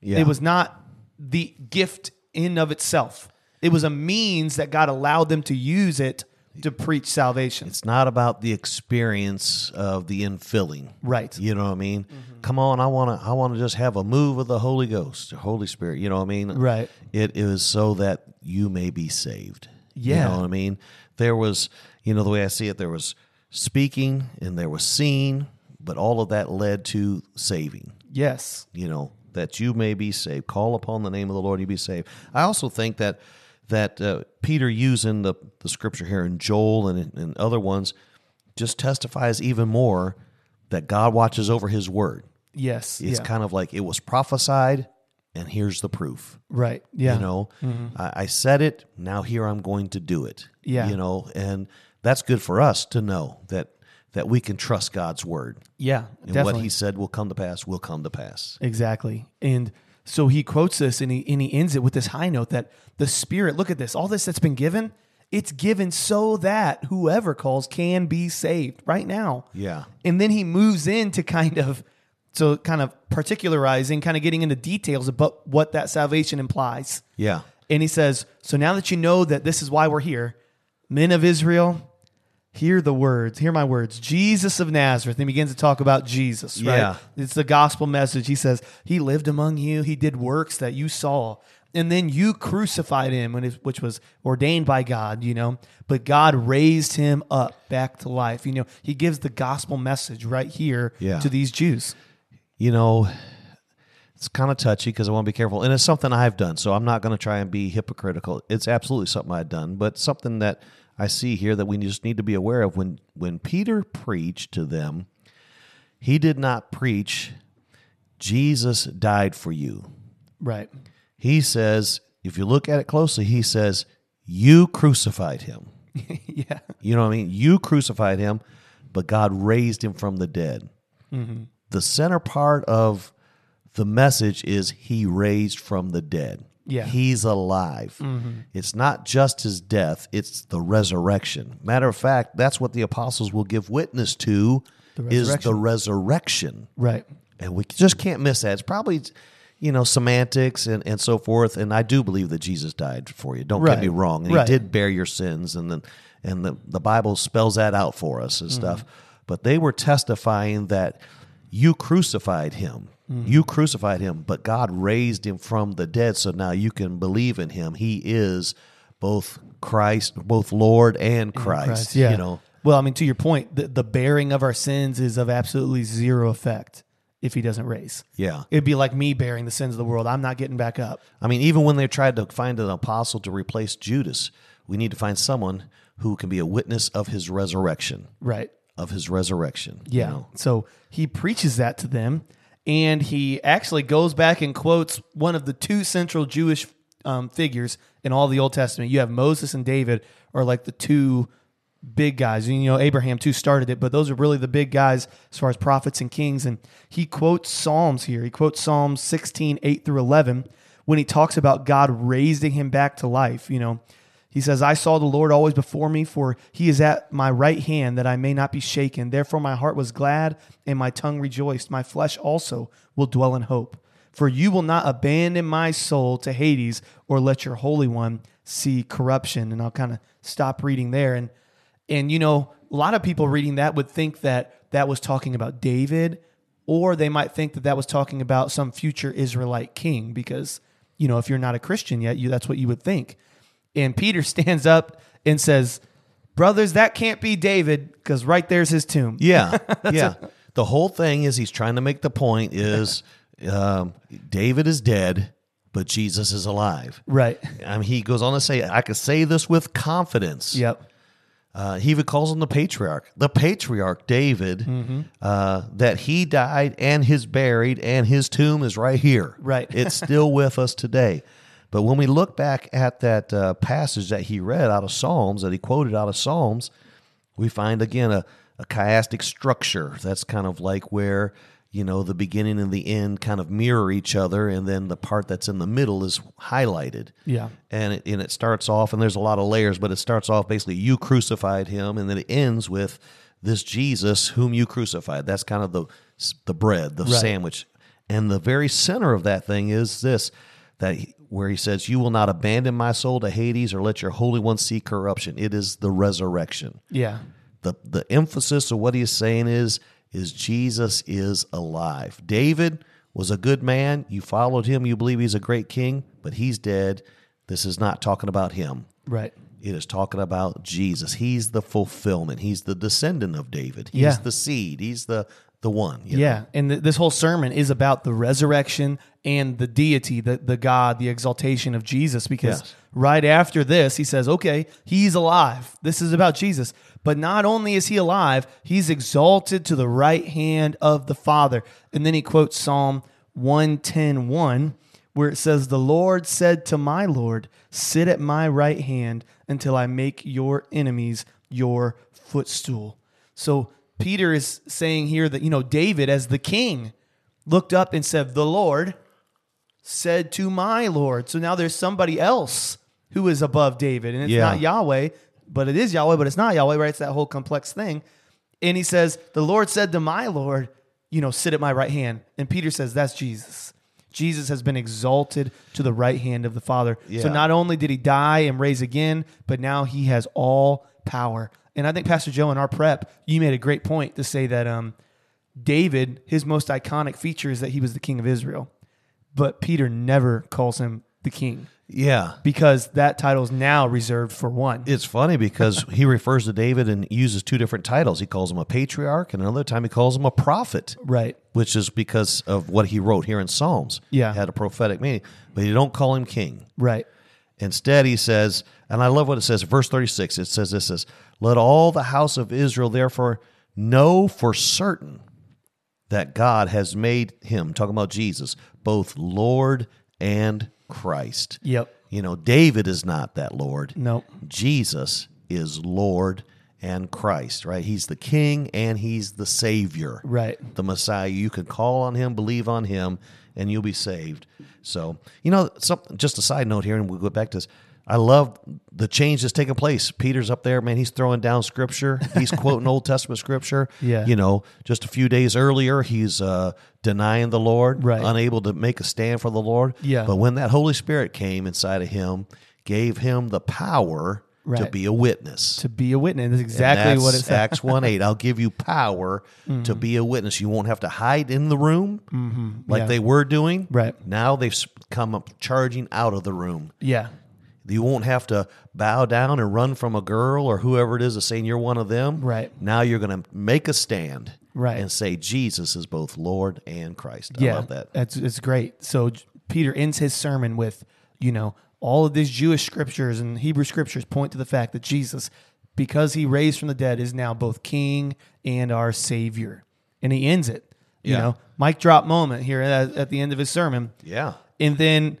Yeah. It was not the gift in of itself. It was a means that God allowed them to use it to preach salvation. It's not about the experience of the infilling. Right. You know what I mean? Come on, I want to I want to just have a move of the Holy Ghost, the Holy Spirit, you know what I mean? Right. It is so that you may be saved. Yeah. You know what I mean? There was, you know the way I see it, there was speaking and there was seeing, but all of that led to saving Yes. you know that you may be saved call upon the name of the lord you be saved i also think that that uh, peter using the, the scripture here in joel and, and other ones just testifies even more that god watches over his word Yes. it's yeah. kind of like it was prophesied and here's the proof right. Yeah. you know I, I said it now here i'm going to do it Yeah. you know and that's good for us to know that that we can trust god's word Yeah. and definitely. what he said will come to pass will come to pass Exactly. And so he quotes this and he, and he ends it with this high note that the Spirit, look at this, all this that's been given, it's given so that whoever calls can be saved right now. yeah And then he moves into kind of, so kind of particularizing, kind of getting into details about what that salvation implies. yeah And he says, So now that you know that this is why we're here, men of Israel, hear the words, hear my words. Jesus of Nazareth. And he begins to talk about Jesus, right? Yeah. It's the gospel message. He says, He lived among you, He did works that you saw. And then you crucified him, which was ordained by God, you know. But God raised him up back to life. You know, he gives the gospel message right here Yeah. to these Jews. you know, it's kind of touchy because I want to be careful. And it's something I've done. So I'm not going to try and be hypocritical. It's absolutely something I've done, but something that I see here that we just need to be aware of. When, when Peter preached to them, he did not preach, Jesus died for you. Right. He says, if you look at it closely, he says, you crucified him. <laughs> yeah. You know what I mean? You crucified him, but God raised him from the dead. Mm-hmm. The center part of the message is he raised from the dead. Yeah. He's alive. Mm-hmm. It's not just his death, it's the resurrection. Matter of fact, that's what the apostles will give witness to is the resurrection. Right. And we just can't miss that. It's probably you know semantics and, and so forth. And I do believe that Jesus died for you. Don't Right. get me wrong. And Right. he did bear your sins, and then and the the Bible spells that out for us and mm-hmm. stuff. But they were testifying that you crucified him. Mm-hmm. You crucified him, but God raised him from the dead. So now you can believe in him. He is both Christ, both Lord and Christ. Christ, yeah. You know, Well, I mean, to your point, the, the bearing of our sins is of absolutely zero effect if he doesn't raise. yeah. It'd be like me bearing the sins of the world. I'm not getting back up. I mean, even when they tried to find an apostle to replace Judas, we need to find someone who can be a witness of his resurrection, Right. of his resurrection. you Yeah. know? So he preaches that to them, and he actually goes back and quotes one of the two central Jewish um, figures in all the Old Testament. You have Moses and David are like the two big guys. You know, Abraham too started it, but those are really the big guys as far as prophets and kings. And he quotes Psalms here. He quotes Psalms 16, 8 through 11, when he talks about God raising him back to life. You know, he says, I saw the Lord always before me, for he is at my right hand that I may not be shaken. Therefore, my heart was glad and my tongue rejoiced. My flesh also will dwell in hope. For you will not abandon my soul to Hades or let your Holy One see corruption. And I'll kind of stop reading there. And, and, you know, a lot of people reading that would think that that was talking about David, or they might think that that was talking about some future Israelite king because, you know, if you're not a Christian yet, you, that's what you would think. And Peter <laughs> stands up and says, Brothers, that can't be David because right there's his tomb. Yeah, <laughs> yeah. the whole thing is he's trying to make the point is <laughs> um, David is dead, but Jesus is alive. Right. Mean, he goes on to say, I can say this with confidence. Yep. Uh, he even calls him the patriarch, the patriarch David, Mm-hmm. uh, that he died and his buried and his tomb is right here. Right. it's still with us today. But when we look back at that uh, passage that he read out of Psalms, that he quoted out of Psalms, we find again a, a chiastic structure. That's kind of like where you know the beginning and the end kind of mirror each other, and then the part that's in the middle is highlighted Yeah. and it, and it starts off and there's a lot of layers but it starts off basically you crucified him and then it ends with this jesus whom you crucified that's kind of the the bread the Right. sandwich and the very center of that thing is this that he, where he says, "You will not abandon my soul to Hades, or let your Holy One see corruption." It is the resurrection. Yeah. the The emphasis of what he is saying is is Jesus is alive. David was a good man. You followed him. You believe he's a great king, but he's dead. This is not talking about him. Right. It is talking about Jesus. He's the fulfillment. He's the descendant of David. He's Yeah. the seed. He's the the one. you know? Yeah, and th- this whole sermon is about the resurrection and the deity, the the God, the exaltation of Jesus. Because Yes. right after this, he says, "Okay, he's alive. This is about Jesus." But not only is he alive, he's exalted to the right hand of the Father. And then he quotes Psalm one ten one, where it says, "The Lord said to my Lord, Sit at my right hand until I make your enemies your footstool." So Peter is saying here that, you know, David, as the king, looked up and said, The Lord said to my Lord. So now there's somebody else who is above David. And it's Yeah. not Yahweh, but it is Yahweh, but it's not Yahweh, right? It's that whole complex thing. And he says, The Lord said to my Lord, you know, sit at my right hand. And Peter says, That's Jesus. Jesus has been exalted to the right hand of the Father. So not only did he die and raise again, but now he has all power. And I think Pastor Joe in our prep, you made a great point to say that um, David, his most iconic feature is that he was the king of Israel. But Peter never calls him the king Yeah. because that title is now reserved for one. It's funny because he refers to David and uses two different titles. He calls him a patriarch, and another time he calls him a prophet, right. which is because of what he wrote here in Psalms. Yeah. It had a prophetic meaning, but you don't call him king. Right. Instead, he says, and I love what it says, verse 36, it says this says, Let all the house of Israel therefore know for certain that God has made him, talking about Jesus, both Lord and Christ. Yep. You know, David is not that Lord. Nope. Jesus is Lord and Christ, right? He's the King and He's the Savior, Right. the Messiah. You can call on Him, believe on Him, and you'll be saved. So, you know, something. Just a side note here, and we'll go back to this. I love the change that's taking place. Peter's up there, man. He's throwing down scripture. He's <laughs> quoting Old Testament scripture. Yeah. You know, just a few days earlier, he's uh, denying the Lord, Right. unable to make a stand for the Lord. Yeah. But when that Holy Spirit came inside of him, gave him the power to be a witness. To be a witness. That's exactly what it says. Acts 1 8. I'll give you power to be a witness. You won't have to hide in the room like Mm-hmm. Yeah. they were doing. Right. Now they've come up charging out of the room. Yeah. You won't have to bow down and run from a girl or whoever it is that's saying you're one of them. Right. Now you're going to make a stand Right. and say Jesus is both Lord and Christ. I yeah, love that. That's it's great. So Peter ends his sermon with, you know, all of these Jewish scriptures and Hebrew scriptures point to the fact that Jesus, because he raised from the dead, is now both King and our Savior. And he ends it. You Yeah. know, mic drop moment here at, at the end of his sermon. Yeah. And then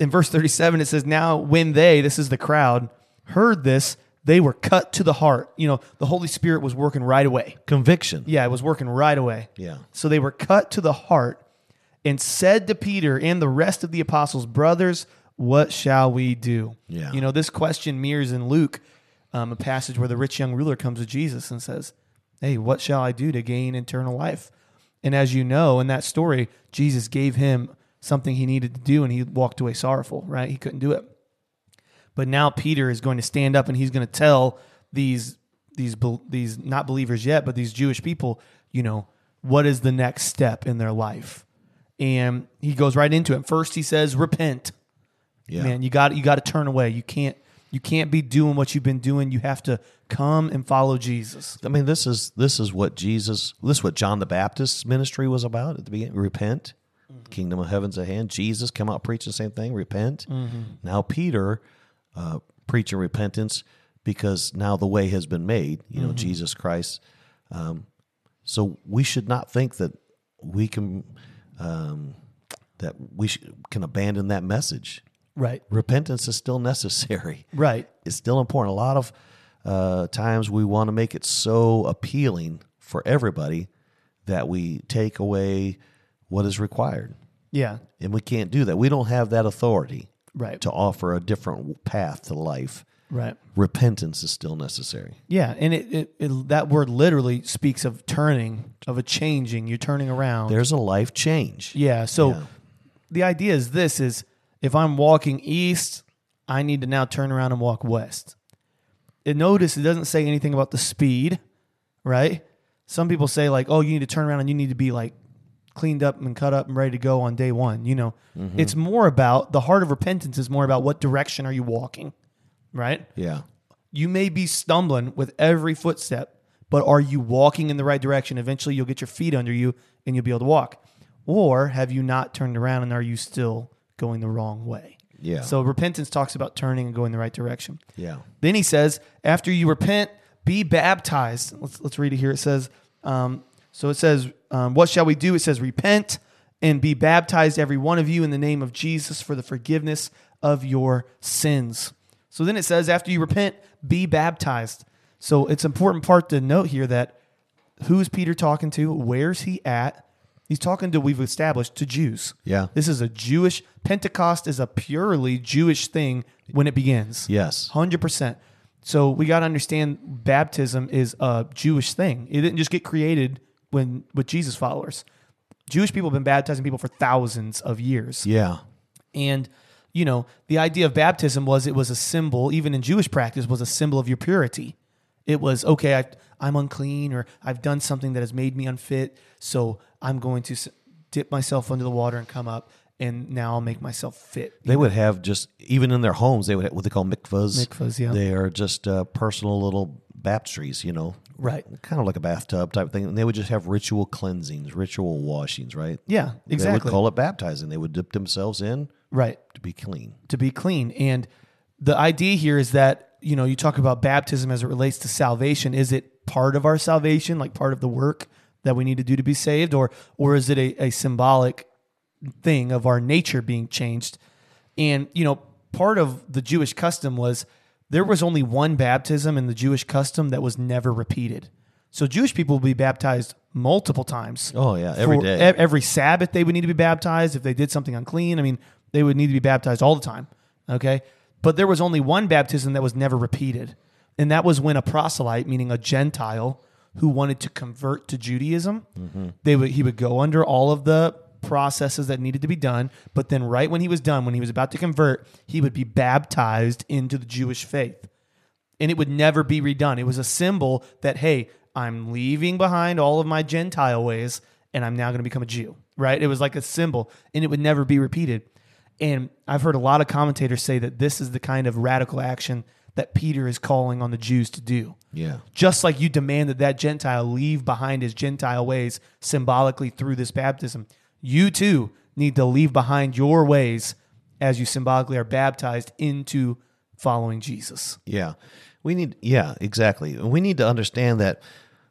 in verse 37, it says, Now when they, this is the crowd, heard this, they were cut to the heart. You know, the Holy Spirit was working right away. Conviction. Yeah, it was working right away. Yeah. So they were cut to the heart and said to Peter and the rest of the apostles, Brothers, what shall we do? Yeah. You know, this question mirrors in Luke um, a passage where the rich young ruler comes to Jesus and says, Hey, what shall I do to gain eternal life? And as you know, in that story, Jesus gave him something he needed to do and he walked away sorrowful, right? He couldn't do it. But now Peter is going to stand up and he's going to tell these these these not believers yet, but these Jewish people, you know, what is the next step in their life? And he goes right into it. First, he says, "Repent, Yeah. man. You got you got to turn away. You can't you can't be doing what you've been doing. You have to come and follow Jesus." I mean, this is this is what Jesus, this is what John the Baptist's ministry was about at the beginning. Repent, kingdom of heaven's at hand. Jesus come out preaching the same thing. Repent. Now Peter uh, preaching repentance because now the way has been made. You know, Jesus Christ. Um, so we should not think that we can um, that we sh- can abandon that message. Right, Repentance is still necessary right, it's still important. A lot of uh, times we want to make it so appealing for everybody that we take away what is required. yeah, And we can't do that. We don't have that authority right, to offer a different path to life. right. Repentance is still necessary. Yeah, and it, it, it that word literally speaks of turning, of a changing. You're turning around. There's a life change. Yeah. So Yeah. the idea is this is If I'm walking east, I need to now turn around and walk west. And notice it doesn't say anything about the speed, right? Some people say like, "Oh, you need to turn around and you need to be like cleaned up and cut up and ready to go on day 1." You know, mm-hmm. it's more about the heart of repentance is more about what direction are you walking, right? Yeah. You may be stumbling with every footstep, but are you walking in the right direction? Eventually, you'll get your feet under you and you'll be able to walk. Or have you not turned around and are you still going the wrong way? Yeah. So repentance talks about turning and going the right direction. Yeah. Then he says, after you repent, be baptized. Let's let's read it here. It says, um, so it says, um, what shall we do? It says, repent and be baptized, every one of you, in the name of Jesus for the forgiveness of your sins. So then it says, after you repent, be baptized. So it's important part to note here that who's Peter talking to? Where's he at? He's talking to, we've established, to Jews. Yeah. This is a Jewish, Pentecost is a purely Jewish thing when it begins. Yes. Hundred percent. So we got to understand baptism is a Jewish thing. It didn't just get created when with Jesus followers. Jewish people have been baptizing people for thousands of years. Yeah. And you know, the idea of baptism was it was a symbol, even in Jewish practice, was a symbol of your purity. It was okay. I, I'm unclean, or I've done something that has made me unfit, so I'm going to s- dip myself under the water and come up, and now I'll make myself fit. They would have just even in their homes they would have what they call mikvahs. Mikvahs, yeah. They are just uh, personal little baptistries, you know, Right. kind of like a bathtub type thing. And they would just have ritual cleansings, ritual washings, right? Yeah, Exactly. They exactly. would call it baptizing. They would dip themselves in Right. to be clean. to be clean. And the idea here is that, you know, you talk about baptism as it relates to salvation. Is it part of our salvation, like part of the work that we need to do to be saved? Or or is it a, a symbolic thing of our nature being changed? And, you know, part of the Jewish custom was there was only one baptism in the Jewish custom that was never repeated. So Jewish people would be baptized multiple times. Oh, yeah, every day. every Sabbath they would need to be baptized. If they did something unclean, I mean, they would need to be baptized all the time. Okay. But there was only one baptism that was never repeated. And that was when a proselyte, meaning a Gentile who wanted to convert to Judaism, mm-hmm. they would he would go under all of the processes that needed to be done. But then right when he was done, when he was about to convert, he would be baptized into the Jewish faith and it would never be redone. It was a symbol that, hey, I'm leaving behind all of my Gentile ways and I'm now going to become a Jew, right? It was like a symbol and it would never be repeated. And I've heard a lot of commentators say that this is the kind of radical action that Peter is calling on the Jews to do. Yeah. Just like you demand that that Gentile leave behind his Gentile ways symbolically through this baptism, you too need to leave behind your ways as you symbolically are baptized into following Jesus. Yeah. We need, yeah, exactly. We need to understand that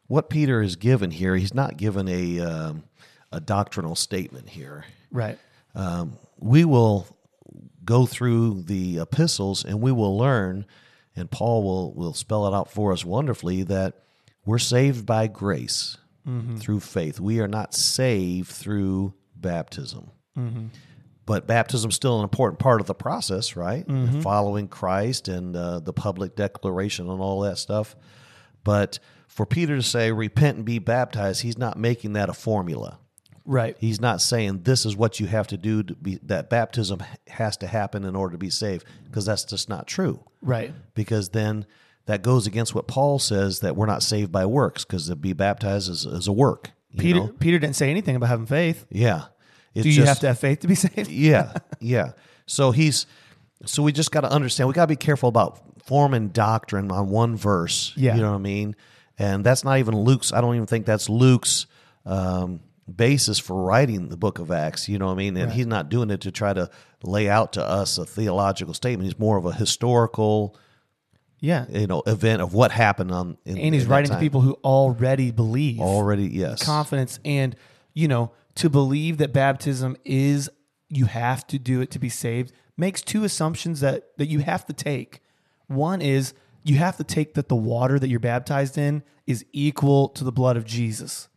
what Peter is given here, he's not given a, um, a doctrinal statement here. Right. Um, we will go through the epistles and we will learn, and Paul will, will spell it out for us wonderfully, that we're saved by grace through faith. We are not saved through baptism. But baptism is still an important part of the process, right? Following Christ and uh, the public declaration and all that stuff. But for Peter to say, repent and be baptized, he's not making that a formula. Right. He's not saying this is what you have to do to be that baptism has to happen in order to be saved because that's just not true. Right. Because then that goes against what Paul says that we're not saved by works because to be baptized is, is a work. Peter know? Peter didn't say anything about having faith. yeah. It's Do you just- have to have faith to be <laughs> saved? yeah, <laughs> yeah. So he's so we just got to understand. We got to be careful about forming doctrine on one verse. Yeah. you know what I mean. And that's not even Luke's. I don't even think that's Luke's um, basis for writing the book of Acts. You know what I mean. And he's not doing it to try to lay out to us a theological statement. He's more of a historical, Yeah. you know, event of what happened on. In, And he's in writing to people who already believe. already. Yes, confidence and you know to believe that baptism is you have to do it to be saved makes two assumptions that that you have to take one is you have to take that the water that you're baptized in is equal to the blood of Jesus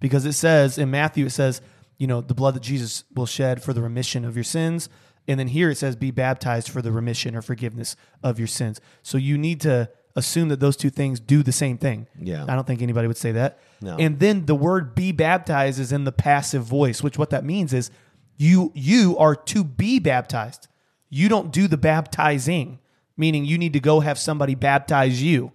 because it says in Matthew it says you know the blood that Jesus will shed for the remission of your sins and then here it says be baptized for the remission or forgiveness of your sins so you need to assume that those two things do the same thing Yeah. I don't think anybody would say that No. and then the word be baptized is in the passive voice, which what that means is you you are to be baptized. You don't do the baptizing, meaning you need to go have somebody baptize you.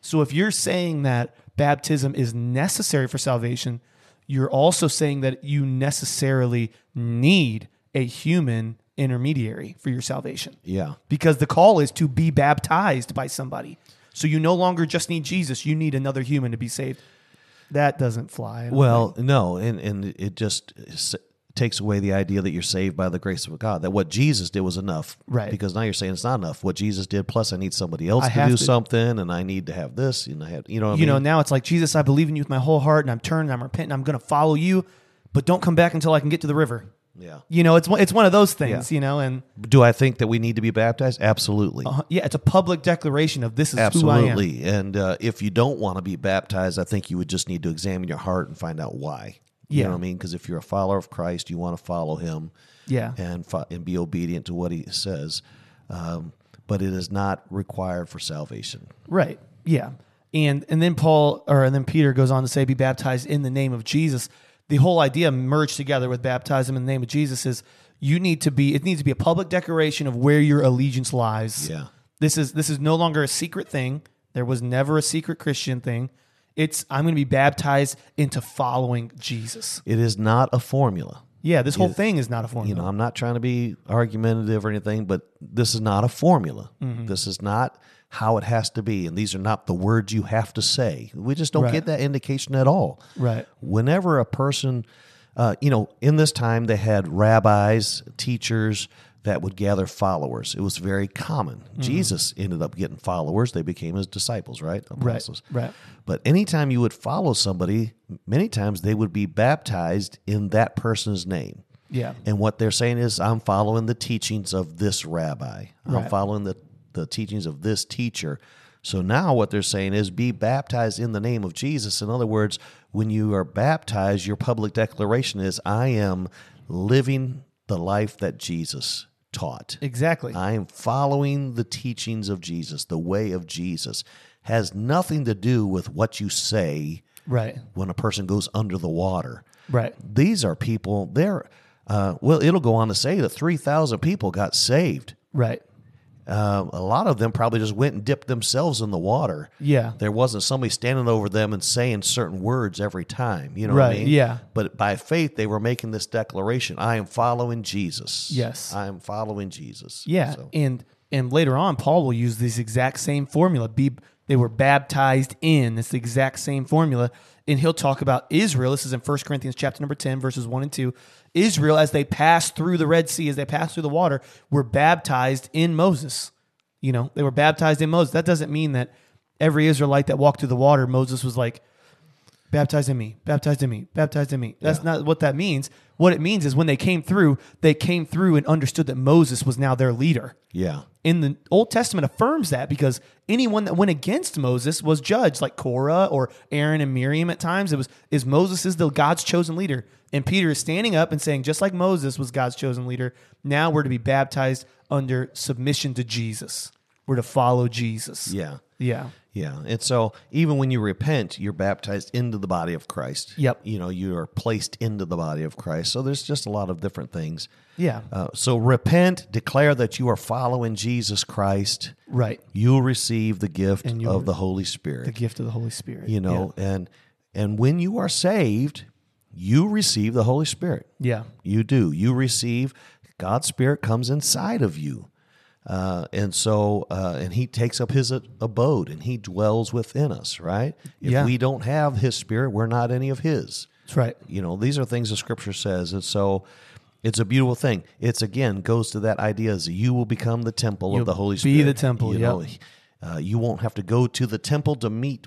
So if you're saying that baptism is necessary for salvation, you're also saying that you necessarily need a human intermediary for your salvation. Yeah. Because the call is to be baptized by somebody. So you no longer just need Jesus, you need another human to be saved. That doesn't fly. Well, no, and and it just takes away the idea that you're saved by the grace of God. That what Jesus did was enough, Right. Because now you're saying it's not enough. What Jesus did, plus I need somebody else I to do to- something, and I need to have this, and I have, you know, what I you know now it's like jesus i believe in you with my whole heart and i'm turning i'm repenting i'm going to follow you but don't come back until i can get to the river yeah. you know it's one- it's one of those things Yeah. you know and Do I think that we need to be baptized? Absolutely. uh, yeah it's a public declaration of this is who i am Absolutely. And uh, if you don't want to be baptized, I think you would just need to examine your heart and find out why. You Yeah. know what I mean? Because if you're a follower of Christ, you want to follow him yeah and fo- and be obedient to what he says. Um, but it is not required for salvation. right yeah and and then paul or and then peter goes on to say be baptized in the name of jesus the whole idea merged together with baptism in the name of jesus is you need to be it needs to be a public declaration of where your allegiance lies Yeah. This is this is no longer a secret thing. There was never a secret Christian thing. It's I'm going to be baptized into following Jesus. It is not a formula. Yeah, this whole thing is not a formula. You know, I'm not trying to be argumentative or anything, but this is not a formula. Mm-hmm. This is not how it has to be, and these are not the words you have to say. We just don't Right. get that indication at all. Right. Whenever a person, uh, you know, in this time they had rabbis, teachers that would gather followers. It was very common. Mm-hmm. Jesus ended up getting followers; they became his disciples, right? Right, right. But anytime you would follow somebody, many times they would be baptized in that person's name. Yeah. And what they're saying is, I'm following the teachings of this rabbi. I'm Right. following the, the teachings of this teacher. So now what they're saying is, be baptized in the name of Jesus. In other words, when you are baptized, your public declaration is, I am living the life that Jesus taught. Exactly. I am following the teachings of Jesus, the way of Jesus. Has nothing to do with what you say right. when a person goes under the water Right. these are people they're uh, well it'll go on to say that 3000 people got saved Right. Uh, a lot of them probably just went and dipped themselves in the water Yeah. there wasn't somebody standing over them and saying certain words every time you know what Right, i mean yeah. but by faith they were making this declaration i am following jesus Yes. i am following jesus Yeah. So- And and later on Paul will use this exact same formula. Be they were baptized in. It's the exact same formula. And he'll talk about Israel. This is in 1 Corinthians chapter number 10, verses 1 and 2. Israel, as they passed through the Red Sea, as they passed through the water, were baptized in Moses. You know, they were baptized in Moses. That doesn't mean that every Israelite that walked through the water, Moses was like, baptized in me, baptized in me, baptized in me. That's Yeah. not what that means. What it means is when they came through, they came through and understood that Moses was now their leader. yeah In the Old Testament affirms that because anyone that went against Moses was judged, like Korah or Aaron and Miriam at times. It was is Moses is the God's chosen leader. And Peter is standing up and saying, just like Moses was God's chosen leader, now we're to be baptized under submission to Jesus. We're to follow Jesus. yeah Yeah. Yeah. And so even when you repent, you're baptized into the body of Christ. Yep. You know, you are placed into the body of Christ. So there's just a lot of different things. Yeah. Uh, so repent, declare that you are following Jesus Christ. Right. You'll receive the gift of the Holy Spirit. The gift of the Holy Spirit. you know, and and when you are saved, you receive the Holy Spirit. Yeah. You do. You receive God's Spirit comes inside of you. Uh, and so, uh, and he takes up his abode and he dwells within us, right? If Yeah. we don't have his spirit, we're not any of his. That's right. You know, these are things the scripture says. And so it's a beautiful thing. It's again goes to that idea is you will become the temple You'll of the Holy Spirit. be the temple, You yep. uh, you won't have to go to the temple to meet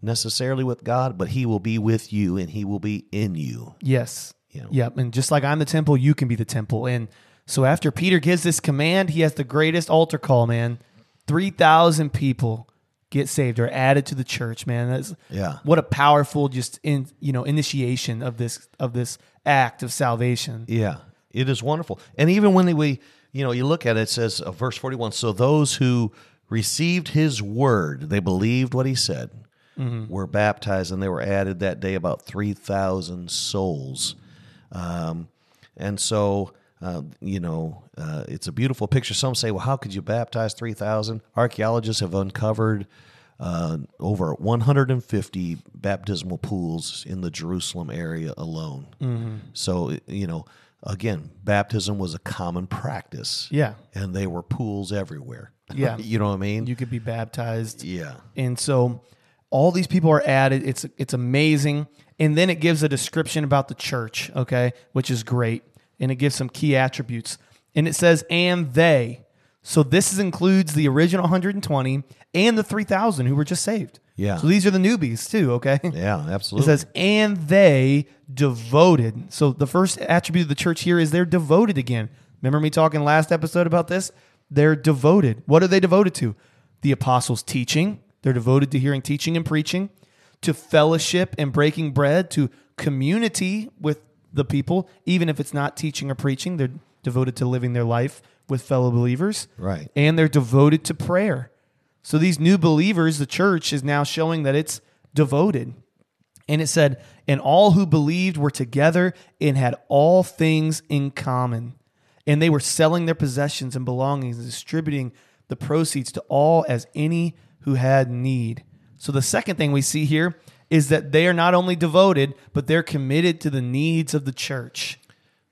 necessarily with God, but he will be with you and he will be in you. Yes. You know. Yep. And just like I'm the temple, you can be the temple. And so after Peter gives this command, he has the greatest altar call, man. 3,000 people get saved or added to the church, man. That's, Yeah. What a powerful just in, you know, initiation of this of this act of salvation. Yeah, it is wonderful. And even when we, you know, you look at it, it says, uh, verse 41 So those who received his word, they believed what he said, were baptized, and they were added that day about 3,000 souls. Um, and so Uh, you know, uh, it's a beautiful picture. Some say, well, how could you baptize 3,000? Archaeologists have uncovered uh, over 150 baptismal pools in the Jerusalem area alone. Mm-hmm. So, you know, again, baptism was a common practice. Yeah. And they were pools everywhere. Yeah. <laughs> you know what I mean? You could be baptized. yeah. And so all these people are added. It's it's amazing. And then it gives a description about the church, okay, which is great. And it gives some key attributes. And it says, and they. So this is, includes the original 120 and the 3,000 who were just saved. Yeah. So these are the newbies too, okay? Yeah, <laughs> absolutely. It says, and they devoted. So the first attribute of the church here is they're devoted again. Remember me talking last episode about this? They're devoted. What are they devoted to? The apostles' teaching. They're devoted to hearing teaching and preaching, to fellowship and breaking bread, to community with the people, even if it's not teaching or preaching. They're devoted to living their life with fellow believers. Right. And they're devoted to prayer. So these new believers, the church is now showing that it's devoted. And it said, and all who believed were together and had all things in common. And they were selling their possessions and belongings and distributing the proceeds to all as any who had need. So the second thing we see here is that they are not only devoted, but they're committed to the needs of the church.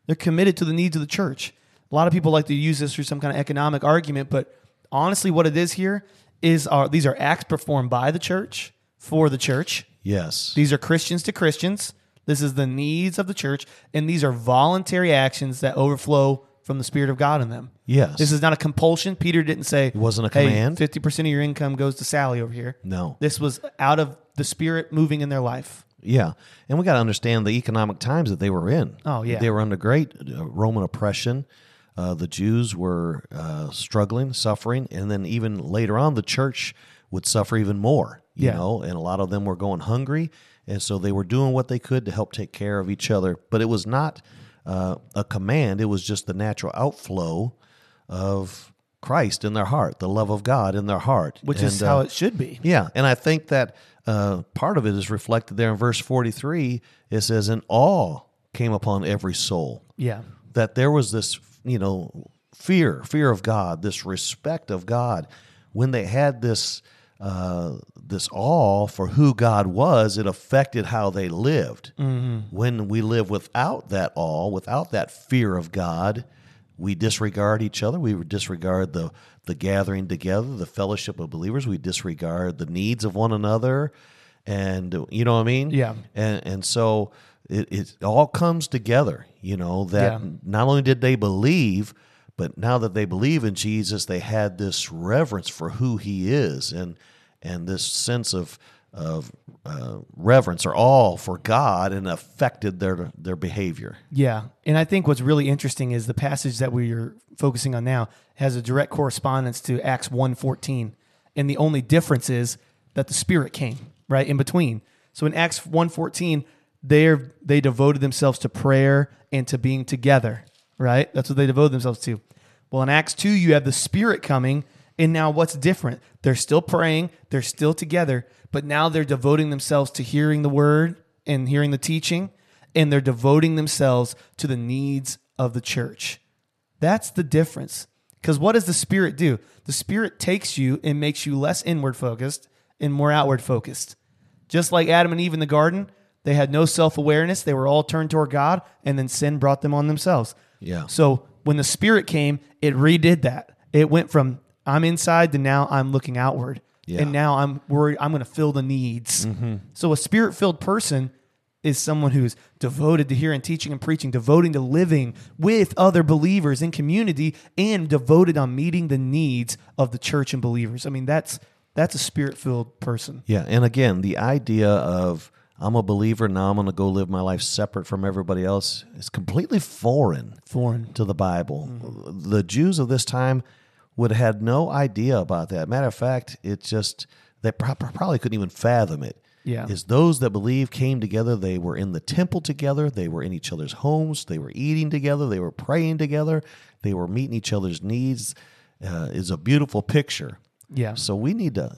They're committed to the needs of the church. A lot of people like to use this for some kind of economic argument, but honestly, what it is here is our, these are acts performed by the church for the church. yes. These are Christians to Christians. This is the needs of the church, and these are voluntary actions that overflow from the Spirit of God in them. Yes. This is not a compulsion. Peter didn't say it wasn't a command. Fifty percent of your income goes to Sally over here. No. this was out of the Spirit moving in their life. Yeah, and we got to understand the economic times that they were in. Oh, yeah. they were under great uh, Roman oppression. Uh, the Jews were uh, struggling, suffering, and then even later on, the church would suffer even more. You Yeah. know, and a lot of them were going hungry, and so they were doing what they could to help take care of each other. But it was not uh, a command; it was just the natural outflow of Christ in their heart, the love of God in their heart, Which is how uh, it should be. yeah, and I think that uh, part of it is reflected there in verse 43. It says, And awe came upon every soul. Yeah. That there was this, you know, fear, fear of God, this respect of God. When they had this, uh, this awe for who God was, it affected how they lived. When we live without that awe, without that fear of God, we disregard each other. We disregard the the gathering together, the fellowship of believers. We disregard the needs of one another, and you know what I mean. Yeah. And and so it, it all comes together. You know that Yeah. not only did they believe, but now that they believe in Jesus, they had this reverence for who He is, and and this sense of of uh, reverence or awe for God, and affected their their behavior. Yeah. And I think what's really interesting is the passage that we're focusing on now has a direct correspondence to Acts 1:14. And the only difference is that the Spirit came, right, in between. So in Acts 1:14, they they devoted themselves to prayer and to being together, right? That's what they devoted themselves to. Well, in Acts 2, you have the Spirit coming, and now what's different? They're still praying, they're still together, but now they're devoting themselves to hearing the word and hearing the teaching, and they're devoting themselves to the needs of the church. That's the difference. Because what does the Spirit do? The Spirit takes you and makes you less inward focused and more outward focused. Just like Adam and Eve in the garden, they had no self awareness. They were all turned toward God, and then sin brought them on themselves. Yeah. So when the Spirit came, it redid that. It went from I'm inside to now I'm looking outward. Yeah. And now I'm worried I'm going to fill the needs. Mm-hmm. So a spirit filled person is someone who's devoted to hearing, teaching, and preaching, devoting to living with other believers in community, and devoted on meeting the needs of the church and believers. I mean, that's that's a spirit filled person. Yeah, and again, the idea of I'm a believer now, I'm going to go live my life separate from everybody else is completely foreign Foreign. to the Bible. Mm-hmm. The Jews of this time would have had no idea about that. Matter of fact, it just they pro- probably couldn't even fathom it. Yeah. Is those that believe came together, they were in the temple together, they were in each other's homes, they were eating together, they were praying together, they were meeting each other's needs. Uh, is a beautiful picture. Yeah. So we need to,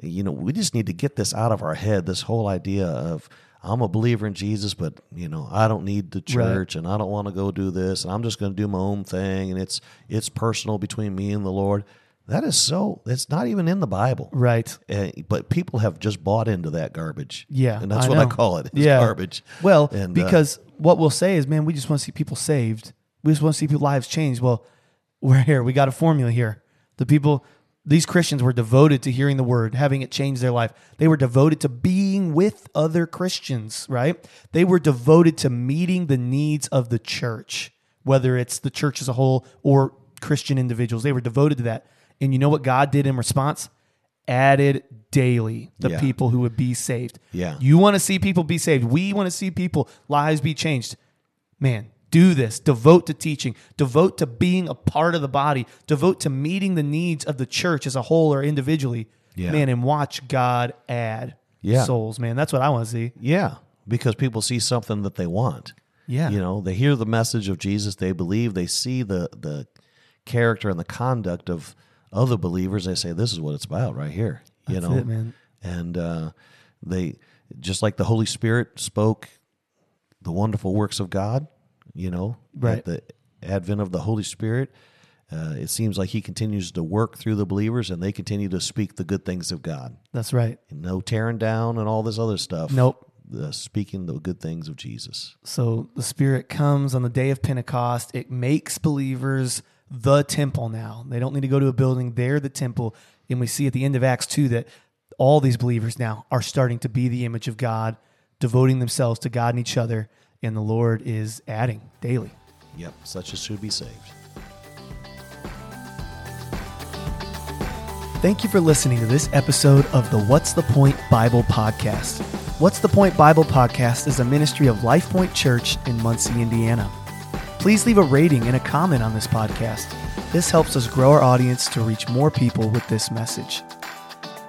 you know, we just need to get this out of our head. This whole idea of I'm a believer in Jesus, but you know, I don't need the church and I don't want to go do this and I'm just going to do my own thing and it's it's personal between me and the Lord. That is so it's not even in the Bible. Right. Uh, but people have just bought into that garbage. Yeah, And that's I what I call it. It's Yeah. garbage. Well, And, uh, because what we'll say is, man, we just want to see people saved. We just want to see people's lives changed. Well, we're here. We got a formula here. The people, these Christians were devoted to hearing the word, having it change their life. They were devoted to being with other Christians, right? They were devoted to meeting the needs of the church, whether it's the church as a whole or Christian individuals. They were devoted to that. And you know what God did in response? Added daily the Yeah. people who would be saved. Yeah. You want to see people be saved. We want to see people lives be changed. Man, do this. Devote to teaching. Devote to being a part of the body. Devote to meeting the needs of the church as a whole or individually. Yeah. Man, and watch God add Yeah. souls, man. That's what I want to see. Yeah, because people see something that they want. Yeah. You know, they hear the message of Jesus, they believe, they see the the character and the conduct of other believers, they say this is what it's about right here. You That's know. it, man. And uh they just like the Holy Spirit spoke the wonderful works of God, you know, Right. at the advent of the Holy Spirit, uh, it seems like he continues to work through the believers and they continue to speak the good things of God. That's right. No tearing down and all this other stuff. Nope. The speaking the good things of Jesus. So the Spirit comes on the day of Pentecost. It makes believers the temple now. They don't need to go to a building, they're the temple. And we see at the end of Acts 2 that all these believers now are starting to be the image of God, devoting themselves to God and each other. And the Lord is adding daily. Yep, such as should be saved. Thank you for listening to this episode of the What's the Point Bible Podcast. What's the Point Bible Podcast is a ministry of Life Point Church in Muncie, Indiana. Please leave a rating and a comment on this podcast. This helps us grow our audience to reach more people with this message.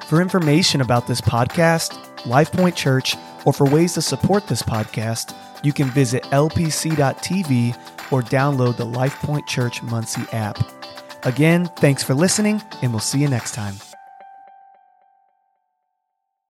For information about this podcast, Life Point Church, or for ways to support this podcast, you can visit lpc.tv or download the LifePoint Church Muncie app. Again, thanks for listening, and we'll see you next time.